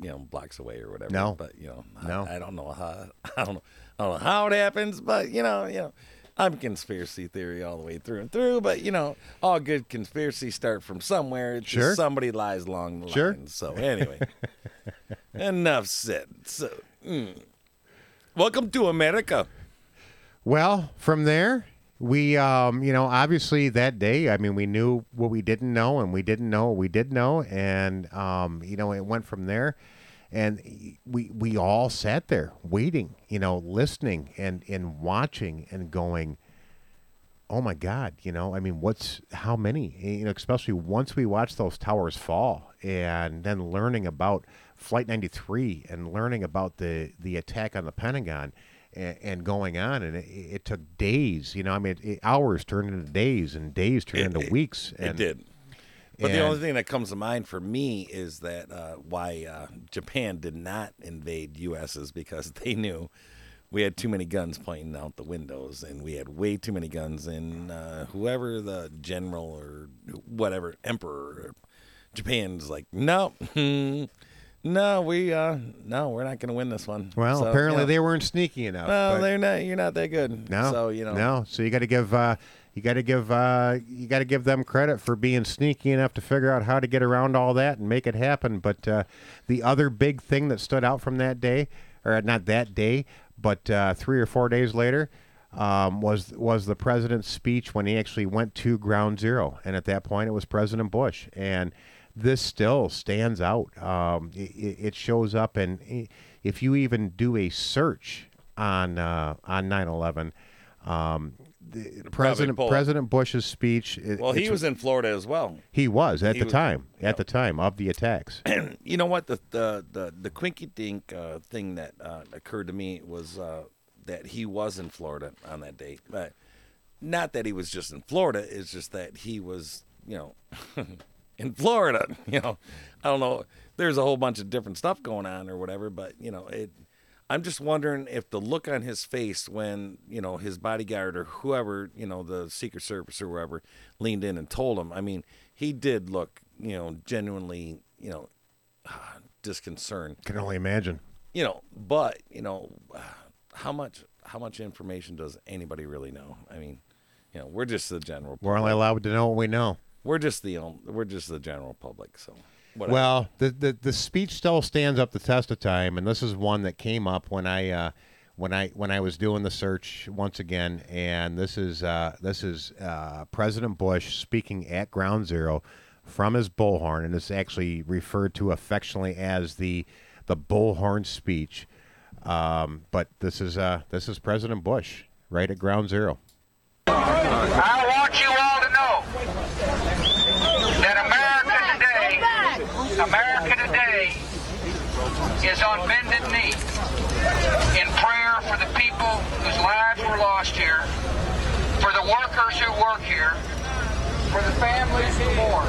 Speaker 4: you know blocks away or whatever.
Speaker 3: No.
Speaker 4: but you know,
Speaker 3: No.
Speaker 4: I, I don't know how. I don't know. I don't know how it happens, but you know, you know. I'm conspiracy theory all the way through and through, but you know, all good conspiracies start from somewhere. It's just
Speaker 3: Sure.
Speaker 4: somebody lies along the
Speaker 3: Sure.
Speaker 4: line. So anyway, enough said. So, mm. welcome to America.
Speaker 3: Well, from there, we, um, you know, obviously that day, I mean, we knew what we didn't know, and we didn't know what we did know, and um, you know, it went from there, and we we all sat there waiting, you know, listening and and watching and going. Oh my God! You know, I mean, what's how many? You know, especially once we watched those towers fall, and then learning about Flight 93 and learning about the the attack on the Pentagon, and, and going on, and it, it took days. You know, I mean, it, hours turned into days, and days turned into weeks.
Speaker 4: It did. But the only thing that comes to mind for me is that uh, why uh, Japan did not invade U.S. is because they knew we had too many guns pointing out the windows, and we had way too many guns. And uh, whoever the general or whatever emperor, Japan's like, no, no, we, uh, no, we're not going to win this one.
Speaker 3: Well,
Speaker 4: So,
Speaker 3: apparently
Speaker 4: you know,
Speaker 3: they weren't sneaky enough. No,
Speaker 4: they're not. You're not that good.
Speaker 3: No,
Speaker 4: So you know.
Speaker 3: no. So you got to give uh, you got to give uh, you got to give them credit for being sneaky enough to figure out how to get around all that and make it happen. But uh, the other big thing that stood out from that day, or not that day, but uh, three or four days later. Um, was was the president's speech when he actually went to Ground Zero, and at that point it was President Bush, and this still stands out. Um, it, it shows up, and if you even do a search on uh, on 9/11, um, the President. President Bush's speech. it-
Speaker 4: Well, he was in Florida as well.
Speaker 3: He was at
Speaker 4: He
Speaker 3: the
Speaker 4: was-
Speaker 3: time. At the time of the attacks.
Speaker 4: And you know what? The the the, the quinky dink uh, thing that uh, occurred to me was uh, that he was in Florida on that date. But not that he was just in Florida. It's just that he was, you know, in Florida. You know, I don't know. There's a whole bunch of different stuff going on or whatever. But you know, it. I'm just wondering if the look on his face when you know his bodyguard or whoever you know the Secret Service or whoever leaned in and told him. I mean, he did look you know genuinely you know disconcerted.
Speaker 3: Can only imagine.
Speaker 4: You know, but you know, how much how much information does anybody really know? I mean, you know, we're just the general.
Speaker 3: We're only allowed to know what we know.
Speaker 4: We're just the um, we're just the general public. So. Whatever.
Speaker 3: Well, the, the the speech still stands up the test of time, and this is one that came up when I uh, when I when I was doing the search once again, and this is uh, this is uh, President Bush speaking at Ground Zero from his bullhorn, and it's actually referred to affectionately as the the bullhorn speech. Um, but this is uh, this is President Bush right at Ground Zero.
Speaker 21: I want you all to know that America today, America today is on bended knee in prayer for the people whose lives were lost here, for the workers who work here, for the families who mourn.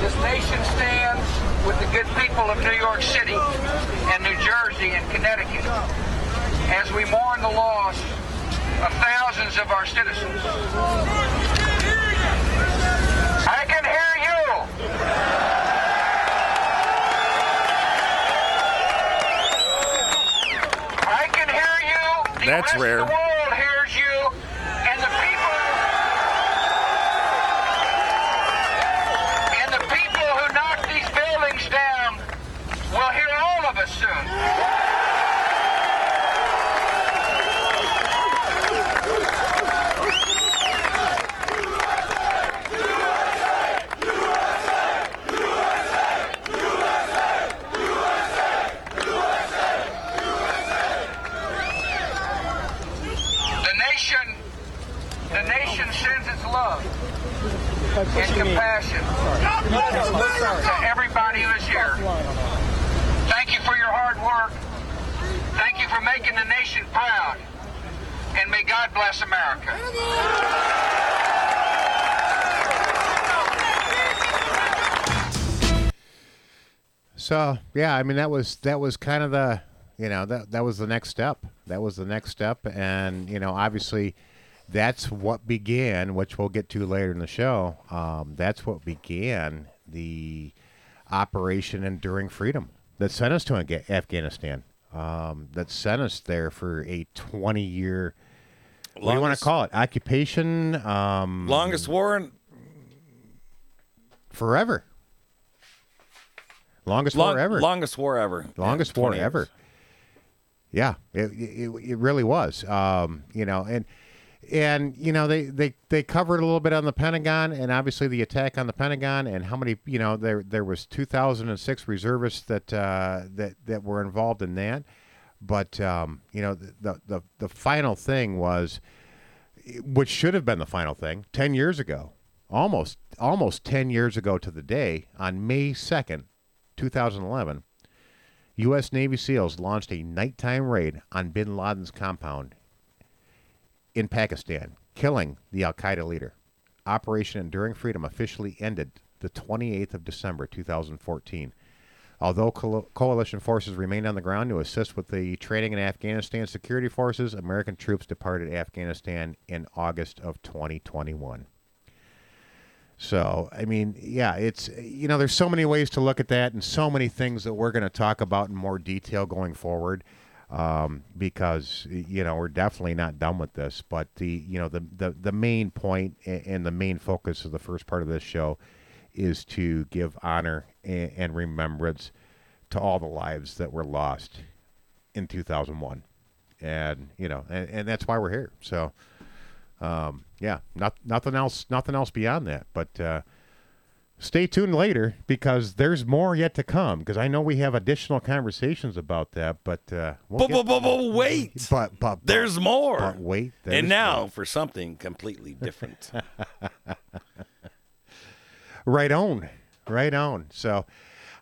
Speaker 21: This nation stands with the good people of New York City and New Jersey and Connecticut as we mourn the loss of thousands of our citizens.
Speaker 4: That's rare.
Speaker 21: Of the world hears you, and the people. And the people who knock these buildings down will hear all of us soon. The nation, the nation sends its love and compassion to everybody who is here. Thank you for your hard work. Thank you for making the nation proud. And may God bless America.
Speaker 3: So yeah, I mean that was that was kind of the you know that that was the next step. That was the next step, and you know obviously that's what began, which we'll get to later in the show. Um, that's what began the Operation Enduring Freedom that sent us to Afghanistan. Um, that sent us there for a twenty-year. What do you want to call it? Occupation. Um,
Speaker 4: Longest war in
Speaker 3: forever. Longest
Speaker 4: long,
Speaker 3: war ever.
Speaker 4: Longest war ever.
Speaker 3: Longest
Speaker 4: Yeah,
Speaker 3: war
Speaker 4: 20 years.
Speaker 3: ever. Yeah, it, it it really was. Um, you know, and and you know they, they they covered a little bit on the Pentagon and obviously the attack on the Pentagon and how many you know there there was 2006 reservists that uh, that that were involved in that, but um, you know the, the the final thing was, which should have been the final thing, ten years ago, almost almost ten years ago to the day on May 2nd, 2011. U.S. Navy SEALs launched a nighttime raid on bin Laden's compound in Pakistan, killing the Al Qaeda leader. Operation Enduring Freedom officially ended the 28th of December 2014. Although coal- coalition forces remained on the ground to assist with the training in Afghanistan security forces, American troops departed Afghanistan in August of 2021. So, I mean, yeah, it's, you know, there's so many ways to look at that and so many things that we're going to talk about in more detail going forward um, because, you know, we're definitely not done with this. But the, you know, the, the, the main and the main focus of the first part of this show is to give honor and, and remembrance to all the lives that were lost in 2001. And, you know, and, and that's why we're here. So, um, yeah, not, nothing else, nothing else beyond that. But uh, stay tuned later because there's more yet to come. Because I know we have additional conversations about that. But uh, we'll
Speaker 4: But, but, but, but wait.
Speaker 3: But, but, but
Speaker 4: There's more.
Speaker 3: But wait, there's
Speaker 4: and now
Speaker 3: more.
Speaker 4: for something completely different.
Speaker 3: right on, right on. So,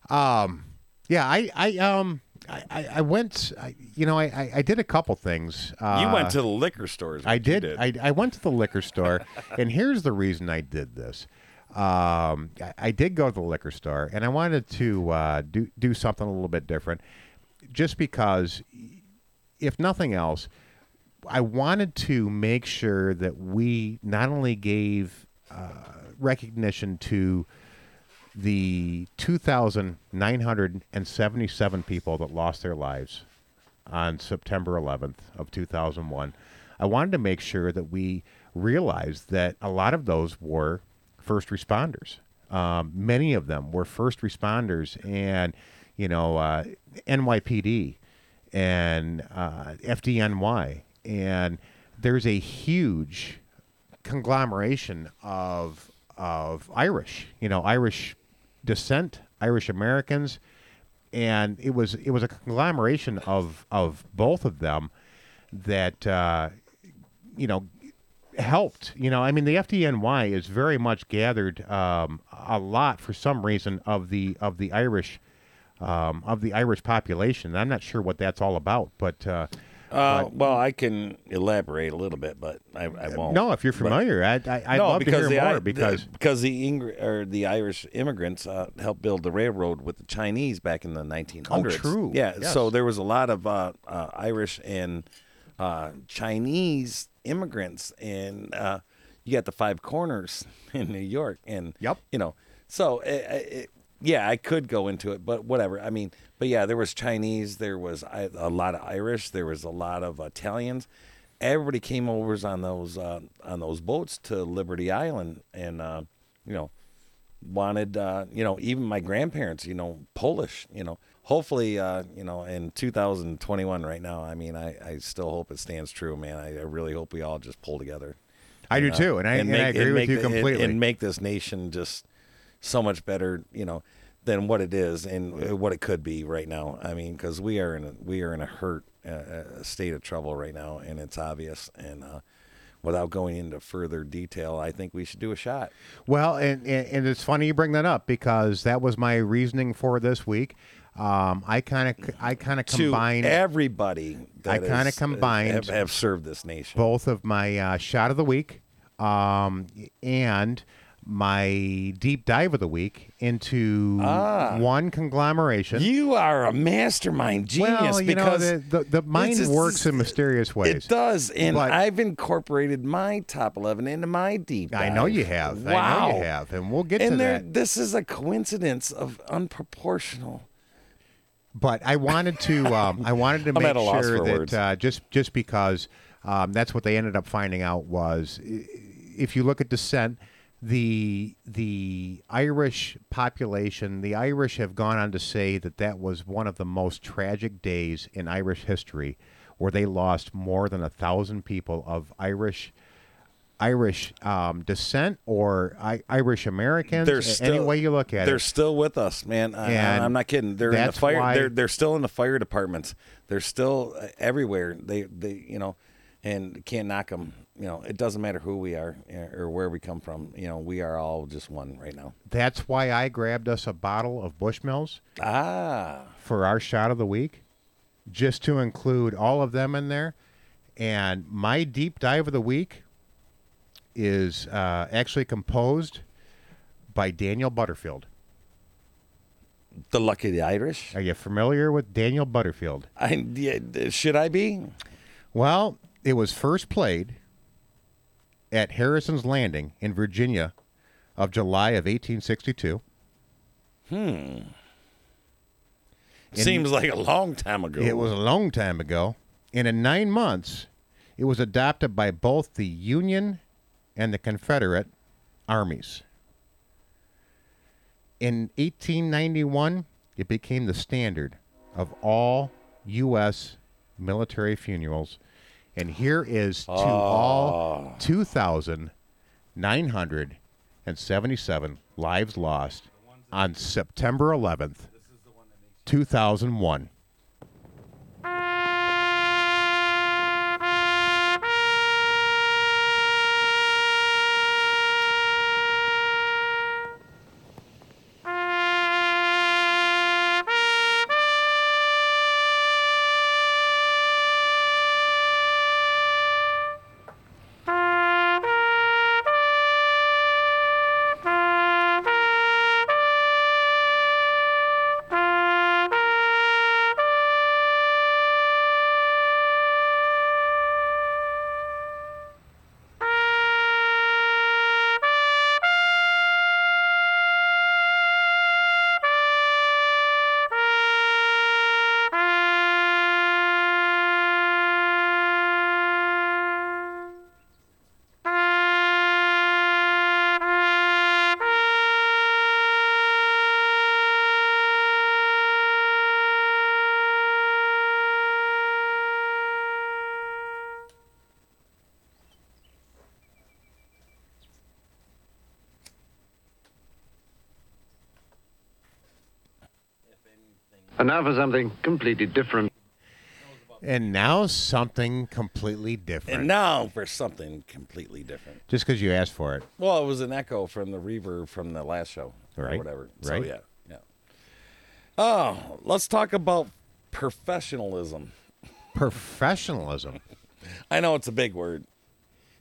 Speaker 3: um, yeah, I, I, um, I, I- I went, I, you know, I, I, I did a couple things. Uh,
Speaker 4: you went to the liquor stores.
Speaker 3: I
Speaker 4: what you
Speaker 3: did. I, I went to the liquor store, and here's the reason I did this. Um, I, I did go to the liquor store, and I wanted to uh, do do something a little bit different, just because, if nothing else, I wanted to make sure that we not only gave uh, recognition to the 2,977 people that lost their lives on September 11th of 2001. I wanted to make sure that we realized that a lot of those were first responders. Um, many of them were first responders, and you know uh, NYPD and uh, FDNY, and there's a huge conglomeration of of Irish, you know, Irish descent, Irish Americans, and it was it was a conglomeration of of both of them that uh, you know helped. You know, I mean, the FDNY is very much gathered um, a lot for some reason of the of the Irish um, of the Irish population. I'm not sure what that's all about, but. Uh,
Speaker 4: Uh,
Speaker 3: but-
Speaker 4: well, I can elaborate a little bit, but I, I won't.
Speaker 3: no, if you're
Speaker 4: But-
Speaker 3: familiar, I'd, I- I'd
Speaker 4: no,
Speaker 3: love to
Speaker 4: because
Speaker 3: hear
Speaker 4: the,
Speaker 3: more because
Speaker 4: the, because the Ingr- or the Irish immigrants uh, helped build the railroad with the Chinese back in the 1900s.
Speaker 3: Oh, true.
Speaker 4: Yeah,
Speaker 3: Yes.
Speaker 4: so there was a lot of uh, uh, Irish and uh, Chinese immigrants, and uh, you got the Five Corners in New York, and
Speaker 3: yep,
Speaker 4: you know, so it, it, yeah, I could go into it, but whatever. I mean, but yeah, there was Chinese, there was a lot of Irish, there was a lot of Italians. Everybody came over on those uh, on those boats to Liberty Island, and uh, you know, wanted uh, you know even my grandparents, you know, Polish, you know. Hopefully, uh, you know, in 2021 right now, I mean, I, I still hope it stands true, man. I, I really hope we all just pull together.
Speaker 3: I do too, and I- and I agree with
Speaker 4: make
Speaker 3: you
Speaker 4: the-
Speaker 3: completely.
Speaker 4: and make this nation just so much better, you know, than what it is and uh, what it could be right now. I mean, because we are in a, we are in a hurt uh, uh, state of trouble right now, and it's obvious. And uh, without going into further detail, I think we should do a shot.
Speaker 3: Well, and, and and it's funny you bring that up because that was my reasoning for this week. Um, I kind of I kind of
Speaker 4: To
Speaker 3: combined
Speaker 4: everybody
Speaker 3: I kind of
Speaker 4: uh,
Speaker 3: combined
Speaker 4: have, have served this nation.
Speaker 3: both of my uh, shot of the week um, and my deep dive of the week into
Speaker 4: Ah.
Speaker 3: one conglomeration.
Speaker 4: You are a mastermind genius
Speaker 3: well, you know, the, the, the mind
Speaker 4: it's-
Speaker 3: works in mysterious ways.
Speaker 4: It does, and
Speaker 3: But-
Speaker 4: I've incorporated my top eleven into my deep.
Speaker 3: I know you have. I
Speaker 4: Wow.
Speaker 3: know you have, and we'll get
Speaker 4: and
Speaker 3: to
Speaker 4: there,
Speaker 3: that.
Speaker 4: this is a coincidence of unproportional.
Speaker 3: But I wanted to um, I wanted to make
Speaker 4: at a loss
Speaker 3: sure that uh, just just because um, that's what they ended up finding out was if you look at descent, the the Irish population, the Irish have gone on to say that that was one of the most tragic days in Irish history, where they lost more than a thousand people of Irish. Irish um, descent or I- Irish Americans,
Speaker 4: They're still,
Speaker 3: any way you look at it.
Speaker 4: they're still with us, man. I, I'm not kidding. They're in the fire.
Speaker 3: why-
Speaker 4: They're they're still in the fire departments. They're still uh, everywhere. They they you know, and can't knock them. You know, it doesn't matter who we are uh, or where we come from. You know, we are all just one right now.
Speaker 3: That's why I grabbed us a bottle of Bushmills
Speaker 4: Ah,
Speaker 3: for our shot of the week, just to include all of them in there. And my deep dive of the week is uh, actually composed by Daniel Butterfield.
Speaker 4: the luck of the Irish.
Speaker 3: Are you familiar with Daniel Butterfield?
Speaker 4: I yeah, should I be?
Speaker 3: Well, it was first played at Harrison's Landing in Virginia of July of 1862.
Speaker 4: Hmm.
Speaker 3: In-
Speaker 4: Seems like a long time ago.
Speaker 3: It was a long time ago. And in nine months, it was adopted by both the Union and the Confederate armies. In 1891, it became the standard of all U.S. military funerals. And here is to all ah. 2,977 lives lost on September 11th, 2001.
Speaker 22: Now for something completely different.
Speaker 3: And now something completely different.
Speaker 4: And now for something completely different.
Speaker 3: Just because you asked for it.
Speaker 4: Well, it was an echo from the reverb from the last show, or
Speaker 3: Right,
Speaker 4: whatever. So
Speaker 3: right.
Speaker 4: yeah, yeah. Oh, let's talk about professionalism.
Speaker 3: Professionalism.
Speaker 4: I know it's a big word,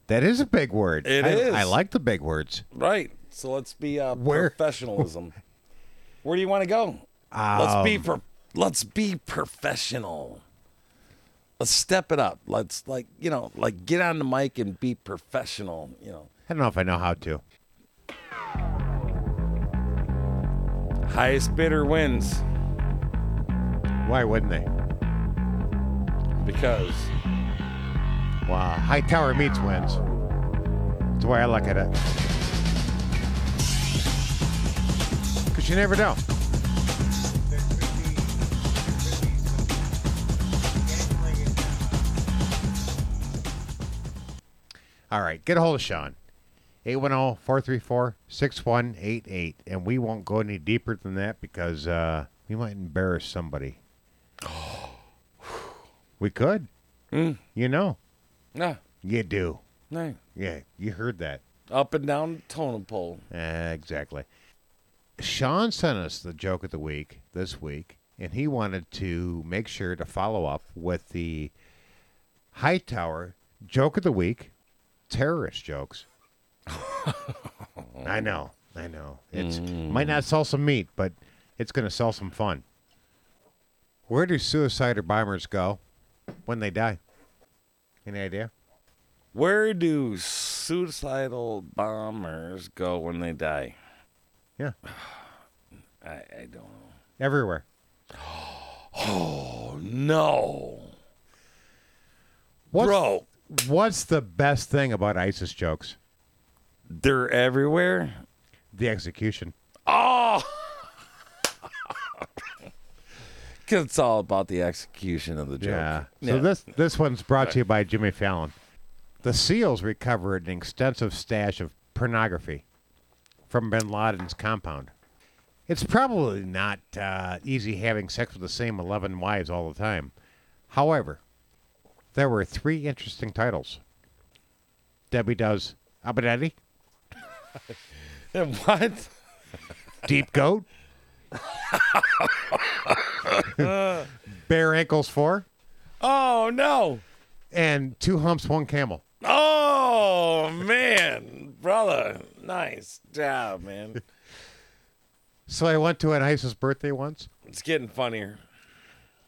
Speaker 3: That is a big word.
Speaker 4: It
Speaker 3: I,
Speaker 4: is.
Speaker 3: I like the big words.
Speaker 4: right? So let's be uh,
Speaker 3: Where-
Speaker 4: professionalism. Where do you want to go? let's be
Speaker 3: Um,
Speaker 4: pro- Let's be professional. Let's step it up. Let's like you know, like get on the mic and be professional. You know,
Speaker 3: I don't know if I know how to.
Speaker 4: Highest bidder wins
Speaker 3: Why wouldn't they?
Speaker 4: because
Speaker 3: Wow. High Tower meets wins. That's the way I look at it. Because you never know. All right, get a hold of Sean. oh, 810-434-6188. And we won't go any deeper than that because uh, we might embarrass somebody. we could.
Speaker 4: Mm.
Speaker 3: You know.
Speaker 4: no,
Speaker 3: You do.
Speaker 4: no,
Speaker 3: Yeah, you heard that.
Speaker 4: up and down the totem pole.
Speaker 3: Uh, exactly. Sean sent us the joke of the week this week, and he wanted to make sure to follow up with the Hightower joke of the week, terrorist jokes. I know, I know. It's might not sell some meat, but it's going to sell some fun. Where do suicide bombers go when they die? Any idea?
Speaker 4: Where do suicidal bombers go when they die?
Speaker 3: Yeah,
Speaker 4: I, I don't know.
Speaker 3: everywhere.
Speaker 4: Oh no,
Speaker 3: What's,
Speaker 4: bro!
Speaker 3: What's the best thing about ISIS jokes?
Speaker 4: They're everywhere.
Speaker 3: The execution.
Speaker 4: Oh, because it's all about the execution of the joke.
Speaker 3: Yeah. So this this one's brought to you by Jimmy Fallon. The SEALs recovered an extensive stash of pornography from Bin Laden's compound. It's probably not uh, easy having sex with the same eleven wives all the time. However, there were three interesting titles. Debbie does Abadetti,
Speaker 4: what?
Speaker 3: Deep Goat, Bare Ankles Four,
Speaker 4: Oh no!
Speaker 3: and Two Humps One Camel.
Speaker 4: Oh man, brother, nice job, man.
Speaker 3: So I went to an ISIS birthday once.
Speaker 4: It's getting funnier.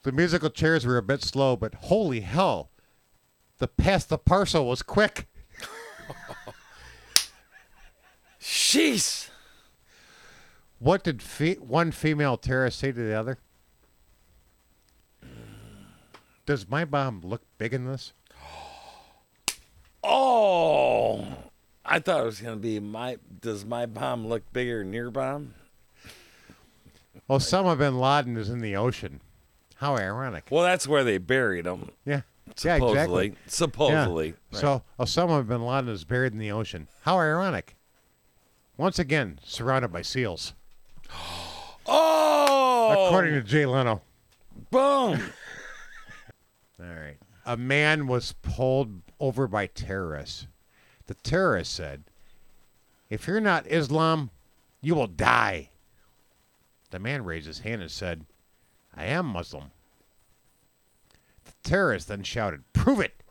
Speaker 3: The musical chairs were a bit slow, but holy hell, the pass the parcel was quick.
Speaker 4: Sheesh.
Speaker 3: What did fe- one female terrorist say to the other? Does my bomb look big in this?
Speaker 4: Oh, I thought it was gonna be my. Does my bomb look bigger than your bomb?
Speaker 3: Osama bin Laden is in the ocean. How ironic.
Speaker 4: Well, that's where they buried him.
Speaker 3: Yeah. Yeah,
Speaker 4: Supposedly.
Speaker 3: exactly.
Speaker 4: Supposedly.
Speaker 3: Yeah. So Osama bin Laden is buried in the ocean. How ironic. Once again, surrounded by SEALs.
Speaker 4: Oh,
Speaker 3: According to Jay Leno.
Speaker 4: boom.
Speaker 3: All right. A man was pulled over by terrorists. The terrorist said, If you're not Islam, you will die. The man raised his hand and said, I am Muslim. Terrorist then shouted, Prove it!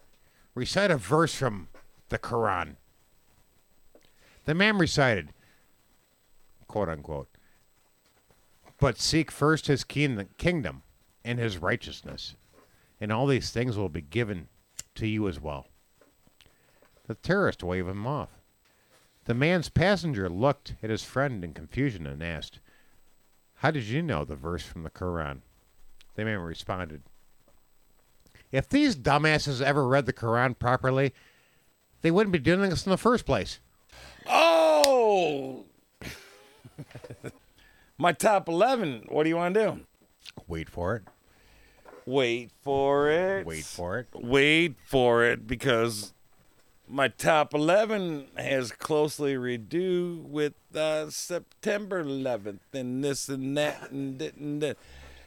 Speaker 3: Recite a verse from the Quran. The man recited, quote unquote, but seek first his kingdom and his righteousness, and all these things will be given to you as well. The terrorist waved him off. The man's passenger looked at his friend in confusion and asked, How did you know the verse from the Quran? The man responded, If these dumbasses ever read the Quran properly, they wouldn't be doing this in the first place.
Speaker 4: Oh. my top eleven. What do you want to do?
Speaker 3: Wait for it.
Speaker 4: Wait for it.
Speaker 3: Wait for it.
Speaker 4: Wait for it because my top 11 has closely redo with uh, September 11th and this and that and that and that.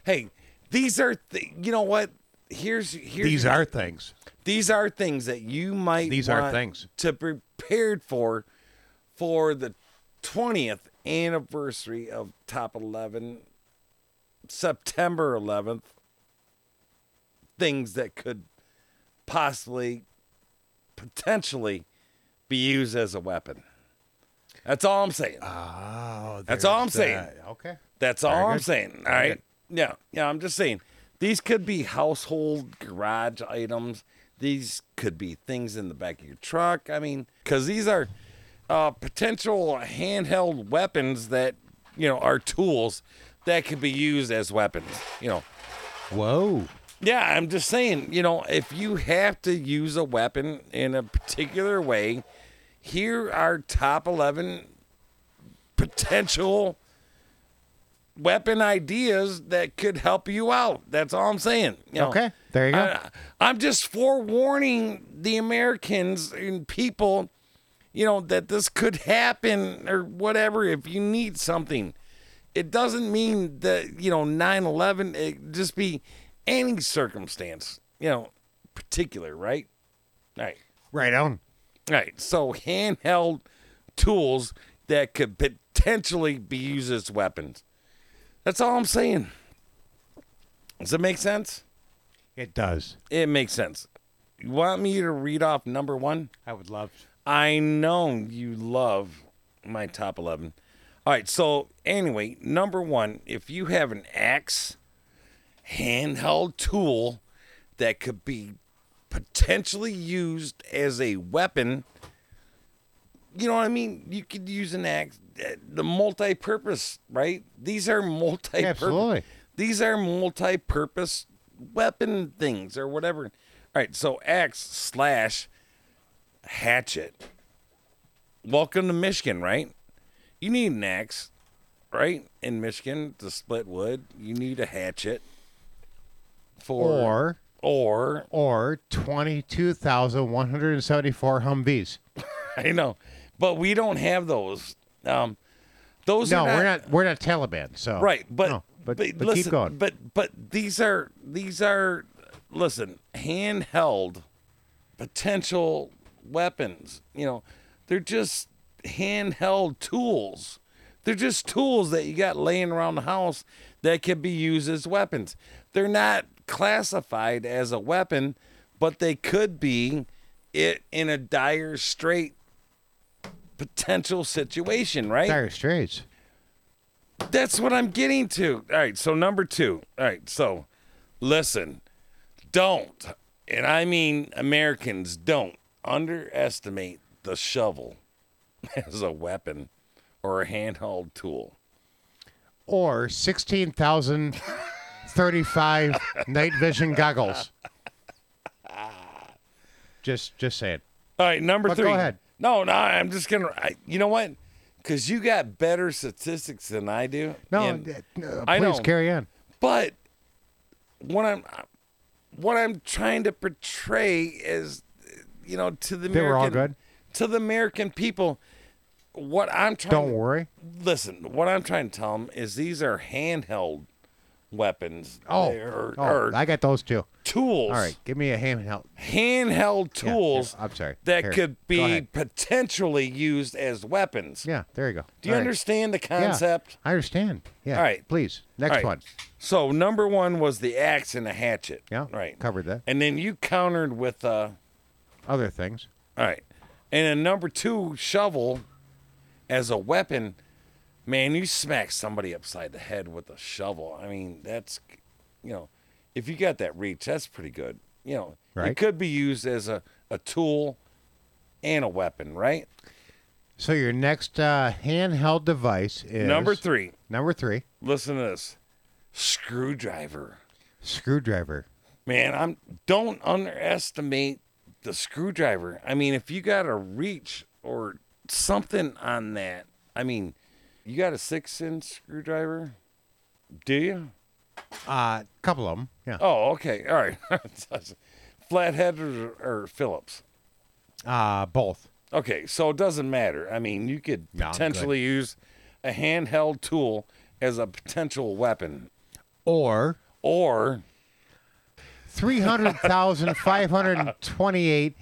Speaker 4: Hey, these are th- you know what? Here's here's
Speaker 3: These are things.
Speaker 4: these are things that you might
Speaker 3: These are things.
Speaker 4: to be prepared for for the 20th anniversary of top 11 September 11th things that could possibly potentially be used as a weapon. That's all I'm saying.
Speaker 3: Oh,
Speaker 4: That's all I'm saying.
Speaker 3: that. Okay.
Speaker 4: That's all I'm saying. All right. Yeah. Yeah. I'm just saying. These could be household garage items. These could be things in the back of your truck. I mean, because these are uh, potential handheld weapons that you know, are tools that could be used as weapons. You know.
Speaker 3: Whoa.
Speaker 4: Yeah, I'm just saying, you know, if you have to use a weapon in a particular way, here are top 11 potential weapon ideas that could help you out. That's all I'm saying. You know,
Speaker 3: Okay, there you go.
Speaker 4: I, I'm just forewarning the Americans and people, you know, that this could happen or whatever if you need something. It doesn't mean that, you know, 9 11, it just be any circumstance, you know, particular, right? Right.
Speaker 3: Right on.
Speaker 4: Right. So handheld tools that could potentially be used as weapons. That's all I'm saying. Does it make sense?
Speaker 3: It does.
Speaker 4: It makes sense. You want me to read off number one?
Speaker 3: I would love.
Speaker 4: I know you love my top 11. All right. So, anyway, number one, if you have an axe handheld tool that could be potentially used as a weapon, you know what I mean? You could use an axe, the multi-purpose, right? These are multi.
Speaker 3: Absolutely.
Speaker 4: These are multi-purpose weapon things or whatever. All right, so axe slash hatchet. Welcome to Michigan, right? You need an axe, right? In Michigan to split wood, you need a hatchet. For
Speaker 3: Or
Speaker 4: or
Speaker 3: or twenty two thousand one hundred and seventy four Humvees.
Speaker 4: I know, but we don't have those. Um, those
Speaker 3: no,
Speaker 4: are
Speaker 3: we're not. We're not Taliban. So
Speaker 4: right, but
Speaker 3: no, but,
Speaker 4: but,
Speaker 3: but
Speaker 4: listen,
Speaker 3: keep going.
Speaker 4: But but these are these are listen handheld potential weapons. You know, they're just handheld tools. They're just tools that you got laying around the house that can be used as weapons. They're not classified as a weapon, but they could be it in a dire strait potential situation, right?
Speaker 3: Dire Straits.
Speaker 4: That's what I'm getting to. All right, so number two. All right, so listen, don't, and I mean Americans don't underestimate the shovel as a weapon or a handheld tool.
Speaker 3: Or sixteen thousand thirty five night vision goggles. Just just say it.
Speaker 4: All right, number
Speaker 3: But
Speaker 4: three.
Speaker 3: go ahead.
Speaker 4: No, no, I'm just gonna. I, you know what? Because you got better statistics than I do.
Speaker 3: No,
Speaker 4: and
Speaker 3: uh, please
Speaker 4: know.
Speaker 3: carry on.
Speaker 4: But what I'm what I'm trying to portray is, you know, to the
Speaker 3: They were all good?
Speaker 4: to the American people. What I'm trying.
Speaker 3: To Don't
Speaker 4: to-
Speaker 3: worry.
Speaker 4: Listen, what I'm trying to tell them is these are handheld weapons.
Speaker 3: Oh,
Speaker 4: or,
Speaker 3: oh,
Speaker 4: or
Speaker 3: I got those too.
Speaker 4: Tools.
Speaker 3: All right, give me a handheld.
Speaker 4: handheld tools.
Speaker 3: yeah, I'm sorry.
Speaker 4: That
Speaker 3: Here,
Speaker 4: could be potentially used as weapons.
Speaker 3: Yeah, there you go.
Speaker 4: Do you
Speaker 3: All right.
Speaker 4: understand the concept? Yeah?
Speaker 3: I understand. Yeah.
Speaker 4: All right.
Speaker 3: Please, next
Speaker 4: right.
Speaker 3: one.
Speaker 4: So number one was the axe and the hatchet.
Speaker 3: Yeah,
Speaker 4: Right.
Speaker 3: Covered that.
Speaker 4: And then you countered with uh
Speaker 3: Other things.
Speaker 4: all right. And then number two, shovel as a weapon. Man, you smack somebody upside the head with a shovel. I mean, that's you know, if you got that reach, that's pretty good. You know, it could be used as a, a tool and a weapon, right?
Speaker 3: So your next uh, handheld device is
Speaker 4: Number three.
Speaker 3: Number three,
Speaker 4: Listen to this. Screwdriver.
Speaker 3: screwdriver.
Speaker 4: Man, I'm don't underestimate the screwdriver. I mean, if you got a reach or something on that, I mean, you got a six inch screwdriver? Do you?
Speaker 3: A uh, couple of them. Yeah.
Speaker 4: Oh, okay. All right. Flathead or, or Phillips?
Speaker 3: Uh, both.
Speaker 4: Okay, so it doesn't matter. I mean, you could
Speaker 3: No,
Speaker 4: potentially use a handheld tool as a potential weapon.
Speaker 3: Or
Speaker 4: Or
Speaker 3: three hundred thousand five hundred and twenty-eight,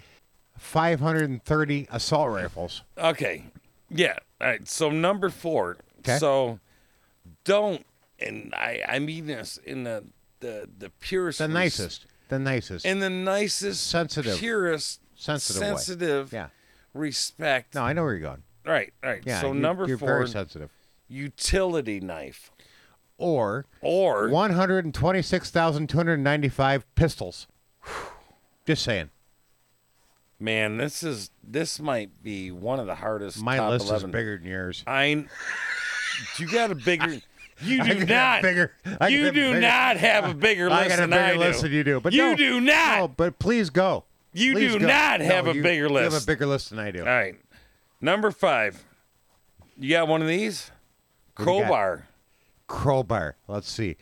Speaker 3: five hundred and thirty assault rifles.
Speaker 4: Okay. Yeah. All right. So number four.
Speaker 3: 'Kay.
Speaker 4: So don't, and I I mean this in the the the purest,
Speaker 3: The nicest. The nicest.
Speaker 4: in the nicest,
Speaker 3: Sensitive.
Speaker 4: purest,
Speaker 3: Sensitive way.
Speaker 4: sensitive,
Speaker 3: Yeah.
Speaker 4: respect.
Speaker 3: No, I know where you're going.
Speaker 4: All right. All right.
Speaker 3: Yeah.
Speaker 4: so
Speaker 3: you-
Speaker 4: number
Speaker 3: you're
Speaker 4: four,
Speaker 3: very sensitive.
Speaker 4: utility knife,
Speaker 3: Or
Speaker 4: or
Speaker 3: one hundred and twenty-six thousand two hundred ninety-five pistols. Just saying.
Speaker 4: man, this is this might be one of the hardest.
Speaker 3: My
Speaker 4: top
Speaker 3: list
Speaker 4: 11.
Speaker 3: is bigger than yours.
Speaker 4: I You got a bigger. You do not.
Speaker 3: bigger- I
Speaker 4: you do
Speaker 3: bigger-
Speaker 4: not have a bigger
Speaker 3: I
Speaker 4: list
Speaker 3: got a
Speaker 4: than
Speaker 3: bigger
Speaker 4: I do.
Speaker 3: list than you do, but
Speaker 4: you
Speaker 3: no,
Speaker 4: do not.
Speaker 3: No, but please go.
Speaker 4: You
Speaker 3: Please
Speaker 4: do
Speaker 3: go.
Speaker 4: not
Speaker 3: No,
Speaker 4: have a
Speaker 3: you-
Speaker 4: bigger list.
Speaker 3: You have a bigger list than I do.
Speaker 4: All right. Number five. You got one of these?
Speaker 3: What do you got?
Speaker 4: Crowbar.
Speaker 3: Crowbar. Let's see.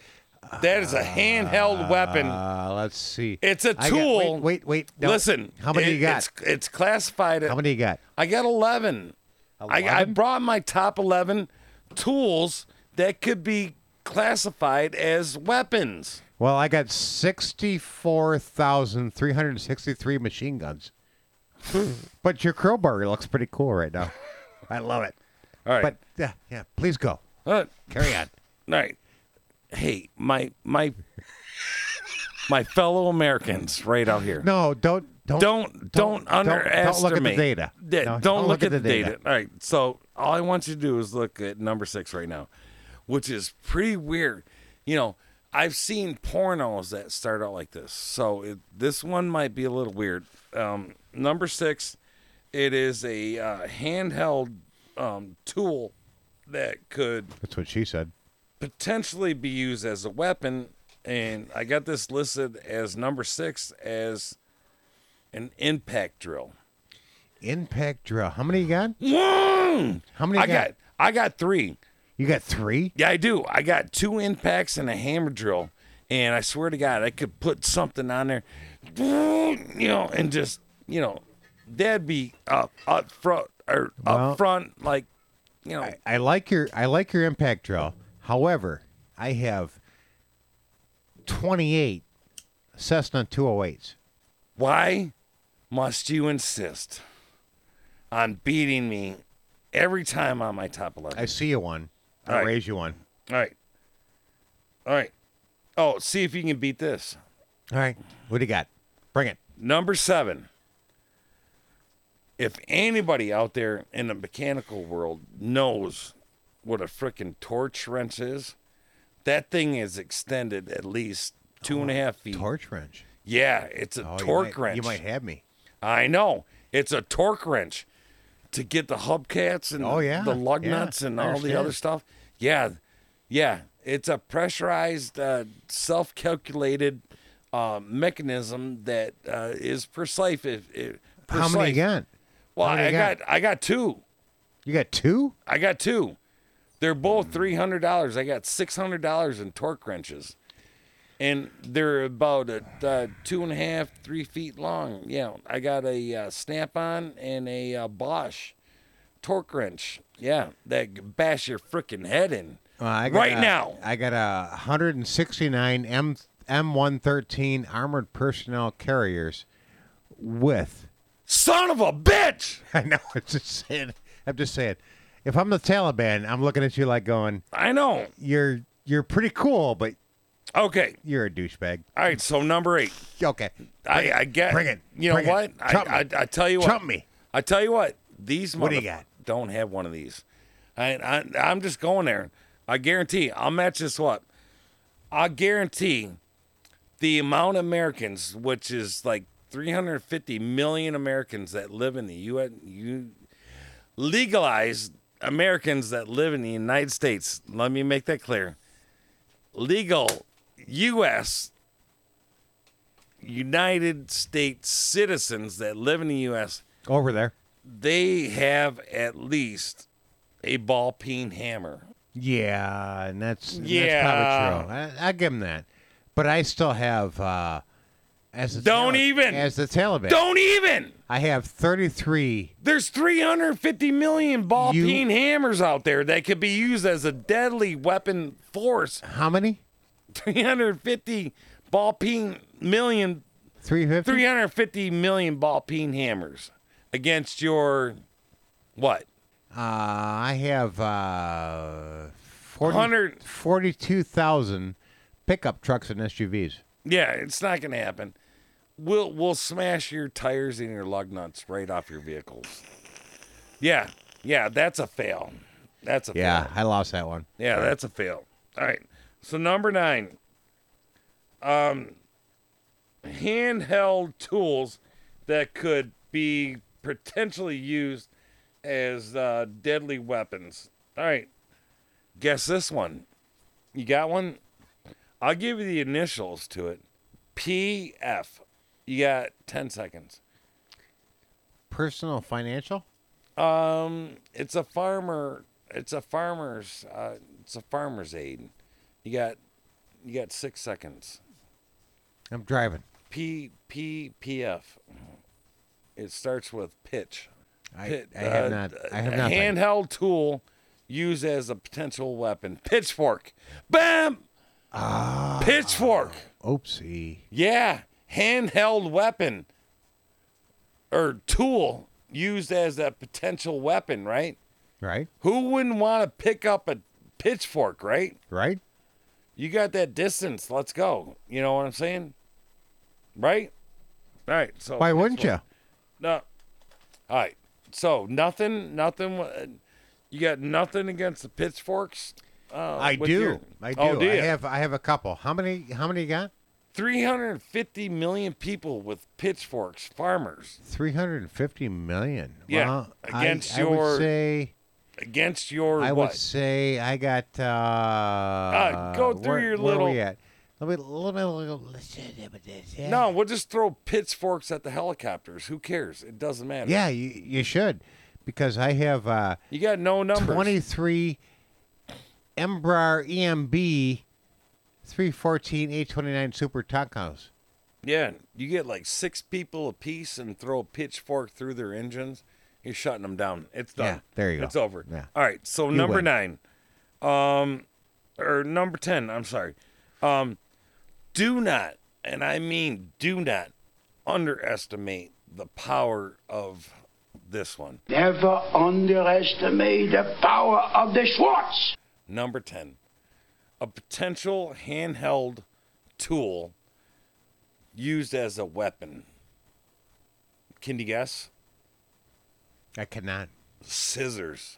Speaker 4: That is a handheld weapon.
Speaker 3: Uh, let's see.
Speaker 4: It's a
Speaker 3: I got-
Speaker 4: tool.
Speaker 3: wait, wait, wait. No.
Speaker 4: Listen.
Speaker 3: How many
Speaker 4: it-
Speaker 3: you got?
Speaker 4: It's, it's classified.
Speaker 3: How many you got?
Speaker 4: I got 11. I, I brought my top 11 tools that could be classified as weapons.
Speaker 3: Well, I got sixty-four thousand three hundred sixty-three machine guns. but your crowbar looks pretty cool right now. I love it.
Speaker 4: All right.
Speaker 3: But yeah, yeah. Please go.
Speaker 4: Uh,
Speaker 3: Carry on.
Speaker 4: All right. Hey, my my my fellow Americans right out here.
Speaker 3: No, don't don't
Speaker 4: don't don't, underestimate.
Speaker 3: Don't look at the data.
Speaker 4: Yeah,
Speaker 3: No,
Speaker 4: don't, look, at, the data. All right. So all I want you to do is look at number six right now, which is pretty weird. You know, I've seen pornos that start out like this, so it, this one might be a little weird. Um, number six, it is a uh, handheld um, tool that could
Speaker 3: That's what she said.
Speaker 4: potentially be used as a weapon. And I got this listed as number six as an impact drill.
Speaker 3: Impact drill. How many you got?
Speaker 4: One.
Speaker 3: How many
Speaker 4: I
Speaker 3: got?
Speaker 4: got? I got three.
Speaker 3: You got three?
Speaker 4: Yeah, I do. I got two impacts and a hammer drill. And I swear to God, I could put something on there, you know, and just, you know, that'd be up, up front or
Speaker 3: Well-
Speaker 4: up front, like, you know.
Speaker 3: I like your I like your impact drill. However, I have twenty-eight Cessna 208s.
Speaker 4: Why must you insist on beating me every time on my top 11?
Speaker 3: I see you one. I'll
Speaker 4: right.
Speaker 3: raise you one.
Speaker 4: All right. All right. Oh, see if you can beat this.
Speaker 3: All right. What do you got? Bring it.
Speaker 4: Number seven. If anybody out there in the mechanical world knows what a frickin' torch wrench is, that thing is extended at least two and a oh, half feet.
Speaker 3: Torch wrench.
Speaker 4: Yeah, it's a
Speaker 3: Oh, you
Speaker 4: torque
Speaker 3: might-
Speaker 4: wrench.
Speaker 3: You might have me.
Speaker 4: I know. It's a torque wrench to get the hubcaps and
Speaker 3: Oh, yeah.
Speaker 4: the lug
Speaker 3: Yeah,
Speaker 4: nuts and all the other stuff. Yeah. Yeah. It's a pressurized, uh, self calculated uh, mechanism that uh, is precise. If, if,
Speaker 3: How many got?
Speaker 4: Well,
Speaker 3: many
Speaker 4: I got?
Speaker 3: got?
Speaker 4: I got two.
Speaker 3: You got two?
Speaker 4: I got two. They're both three hundred dollars. I got six hundred dollars in torque wrenches, and they're about a, uh, two and a half, three feet long. Yeah, I got a uh, snap-on and a uh, Bosch torque wrench. Yeah, that bash your freaking head in
Speaker 3: I got
Speaker 4: right
Speaker 3: a-
Speaker 4: now.
Speaker 3: I got a 169 M M113 armored personnel carriers with.
Speaker 4: Son of a bitch!
Speaker 3: I know. I'm just saying. I'm just saying. If I'm the Taliban, I'm looking at you like going.
Speaker 4: I know.
Speaker 3: You're you're pretty cool, but
Speaker 4: Okay.
Speaker 3: you're a douchebag.
Speaker 4: All right. So number eight.
Speaker 3: Okay.
Speaker 4: I, I get.
Speaker 3: Bring it.
Speaker 4: You know
Speaker 3: Bring it.
Speaker 4: what? I. I, I tell you what.
Speaker 3: Trump me.
Speaker 4: I tell you what. These
Speaker 3: What do you got?
Speaker 4: Don't have one of these. I, I I'm just going there. I guarantee. I'll match this up. I guarantee the amount of Americans, which is like 350 million Americans that live in the U.S. You legalized Americans that live in the United States. Let me make that clear. Legal U.S. United States citizens that live in the U.S.
Speaker 3: Over there.
Speaker 4: They have at least a ball peen hammer.
Speaker 3: Yeah, and that's
Speaker 4: Yeah.
Speaker 3: that's probably true. I, I give them that, but I still have uh, as the
Speaker 4: Don't even.
Speaker 3: as the Taliban.
Speaker 4: Don't even.
Speaker 3: I have 33.
Speaker 4: There's 350 million ball
Speaker 3: You-
Speaker 4: peen hammers out there that could be used as a deadly weapon force.
Speaker 3: How many?
Speaker 4: 350 ball peen million
Speaker 3: 350.
Speaker 4: 350 million ball peen hammers against your what?
Speaker 3: Uh, I have uh, 40,
Speaker 4: 100
Speaker 3: 42,000 pickup trucks and SUVs.
Speaker 4: Yeah, it's not going to happen. We'll we'll smash your tires and your lug nuts right off your vehicles. Yeah, yeah, that's a fail. That's a fail.
Speaker 3: Yeah,
Speaker 4: fail.
Speaker 3: I lost that one.
Speaker 4: Yeah, that's a fail. All right. So number nine, um, handheld tools that could be potentially used as uh, deadly weapons. All right. Guess this one. You got one? I'll give you the initials to it. PF. You got 10 seconds.
Speaker 3: Personal financial?
Speaker 4: Um, it's a farmer. It's a farmer's. Uh, it's a farmer's aid. You got, you got six seconds.
Speaker 3: I'm driving.
Speaker 4: P P P F. It starts with pitch.
Speaker 3: I-
Speaker 4: Pit-
Speaker 3: I have
Speaker 4: uh,
Speaker 3: not- I have nothing.
Speaker 4: handheld tool used as a potential weapon. Pitchfork. Bam.
Speaker 3: Ah.
Speaker 4: Pitchfork.
Speaker 3: Oopsie.
Speaker 4: Yeah, handheld weapon or tool used as a potential weapon, right?
Speaker 3: Right.
Speaker 4: Who wouldn't want to pick up a pitchfork, right?
Speaker 3: Right.
Speaker 4: You got that distance. Let's go. You know what I'm saying? Right? All right. So
Speaker 3: Why wouldn't
Speaker 4: pitchfork. No. All right. So nothing, nothing. uh, You got nothing against the pitchforks. Uh,
Speaker 3: I do.
Speaker 4: your-
Speaker 3: I do.
Speaker 4: Oh, do
Speaker 3: I have I have a couple. How many how many you got?
Speaker 4: 350 million people with pitchforks, farmers.
Speaker 3: 350 million.
Speaker 4: Yeah,
Speaker 3: Well, I-
Speaker 4: against
Speaker 3: I, would
Speaker 4: your-
Speaker 3: say
Speaker 4: Against your
Speaker 3: I
Speaker 4: what?
Speaker 3: would say I got uh,
Speaker 4: go through
Speaker 3: where,
Speaker 4: your
Speaker 3: where
Speaker 4: little-
Speaker 3: Are we at? Let me let me look. Yeah.
Speaker 4: No, we'll just throw pitchforks at the helicopters. Who cares? It doesn't matter.
Speaker 3: Yeah, you, you should because I have uh,
Speaker 4: You got no numbers.
Speaker 3: 23 Embraer EMB 314 829 Super Tucanos.
Speaker 4: Yeah, you get like six people a piece and throw a pitchfork through their engines. You're shutting them down. It's done.
Speaker 3: Yeah, there you go.
Speaker 4: It's over.
Speaker 3: Yeah.
Speaker 4: All right. So
Speaker 3: You
Speaker 4: number
Speaker 3: win.
Speaker 4: nine, um, or number ten. I'm sorry. Um, do not, and I mean do not, underestimate the power of this one.
Speaker 21: Never underestimate the power of the Schwartz.
Speaker 4: Number 10. A potential handheld tool used as a weapon. Can you guess?
Speaker 3: I cannot.
Speaker 4: Scissors.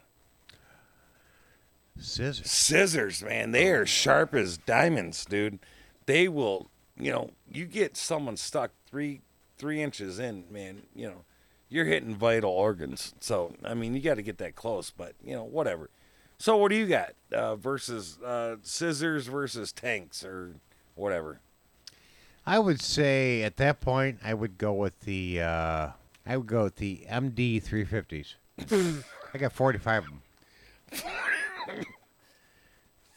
Speaker 3: Scissors.
Speaker 4: Scissors, man. They are sharp as diamonds, dude. They will, you know, you get someone stuck three three inches in, man, you know, you're hitting vital organs. So, I mean, you got to get that close, but, you know, whatever. So, what do you got uh, versus uh, scissors versus tanks or whatever?
Speaker 3: I would say at that point I would go with the uh, I would go with the MD 350s. I got 45 of them.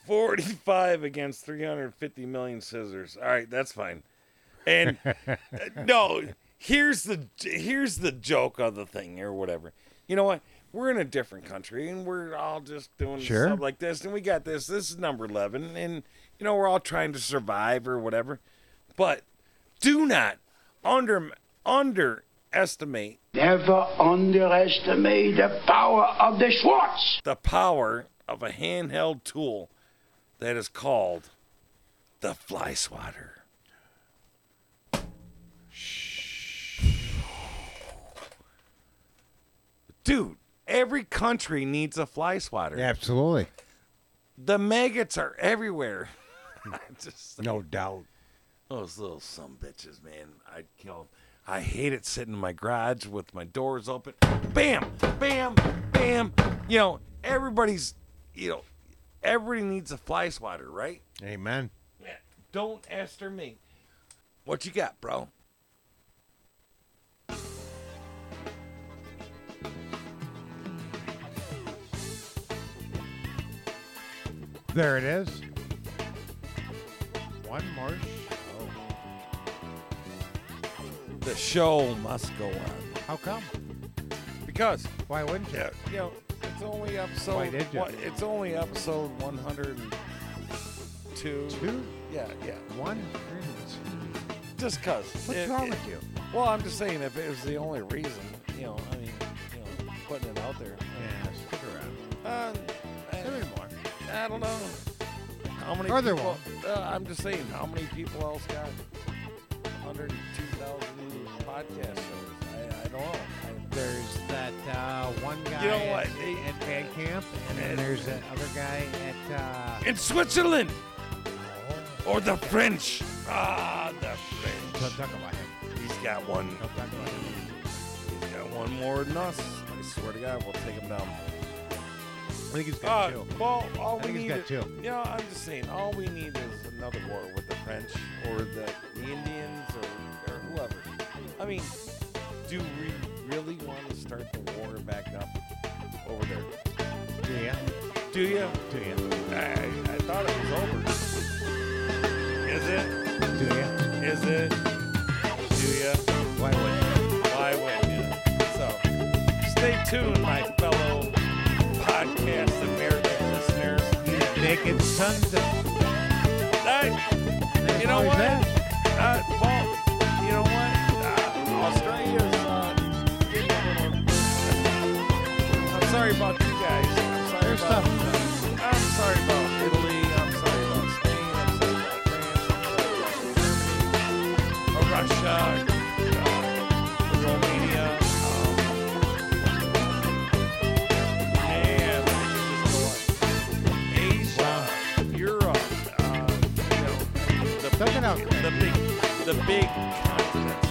Speaker 4: 45 against 350 million scissors. All right, that's fine. And uh, no, here's the here's the joke of the thing or whatever. You know what? We're in a different country and we're all just doing
Speaker 3: Sure.
Speaker 4: stuff like this and we got this. This is number 11 and you know we're all trying to survive or whatever. But do not under underestimate
Speaker 21: Never underestimate the power of the Schwartz.
Speaker 4: the power of a handheld tool that is called the fly swatter. Dude, every country needs a fly swatter.
Speaker 3: Absolutely.
Speaker 4: The maggots are everywhere. Just
Speaker 3: No doubt.
Speaker 4: those little some bitches, man. I'd kill 'em. I hate it sitting in my garage with my doors open. Bam, bam, bam. You know, everybody's, you know, everybody needs a fly swatter, right?
Speaker 3: Amen.
Speaker 4: Yeah. Don't Esther me. What you got, bro?
Speaker 3: There it is. One more show.
Speaker 4: The show must go on.
Speaker 3: How come?
Speaker 4: Because
Speaker 3: Why wouldn't you?
Speaker 4: yeah, you know, it's only episode.
Speaker 3: Why did you?
Speaker 4: one- It's only episode one hundred and two.
Speaker 3: Two?
Speaker 4: Yeah, yeah.
Speaker 3: One.
Speaker 4: Just cause.
Speaker 3: What's
Speaker 4: It-
Speaker 3: wrong
Speaker 4: it-
Speaker 3: with you?
Speaker 4: Well, I'm just saying, if it was the only reason, you know, I mean, you know, putting it out there.
Speaker 3: Yeah, stick around.
Speaker 4: Uh,
Speaker 3: Tell more.
Speaker 4: I don't know. How many
Speaker 3: Or there
Speaker 4: people? Uh, I'm just saying, how many people else got 102,000 podcast shows? I, I don't know.
Speaker 3: There's that uh, one guy
Speaker 4: You know what?
Speaker 3: at, at Band Camp, and then there's that other guy at. Uh,
Speaker 4: in Switzerland or the French. Ah, the French.
Speaker 3: don't talk about him.
Speaker 4: He's got one.
Speaker 3: Don't talk about him.
Speaker 4: He's got one more than us. I swear to God, we'll take him down.
Speaker 3: I think he's got
Speaker 4: Uh,
Speaker 3: two.
Speaker 4: Well, all
Speaker 3: I think
Speaker 4: we
Speaker 3: he's
Speaker 4: need
Speaker 3: got two.
Speaker 4: You know, I'm just saying, all we need is another war with the French or the, the Indians or, or whoever. I mean, do we really want to start the war back up over there?
Speaker 3: Do you?
Speaker 4: Do you?
Speaker 3: Do you?
Speaker 4: I, I thought it was over. Is it?
Speaker 3: Do you?
Speaker 4: Is it? Do you?
Speaker 3: Why wouldn't
Speaker 4: Why wouldn't you? So, stay tuned, my fellow podcast American listeners.
Speaker 3: you? Naked sons of.
Speaker 4: Hey, you know what? Uh, well, you know what? Uh, Australia's guys. I'm sorry
Speaker 3: There's
Speaker 4: about.
Speaker 3: stuff.
Speaker 4: I'm sorry about Italy. I'm sorry about Spain. I'm sorry about France. I'm sorry about Germany, Russia, uh, Romania. Um, man, just go. Asia, Europe. Uh, you know, the
Speaker 3: Doesn't have-
Speaker 4: the big, the big continents,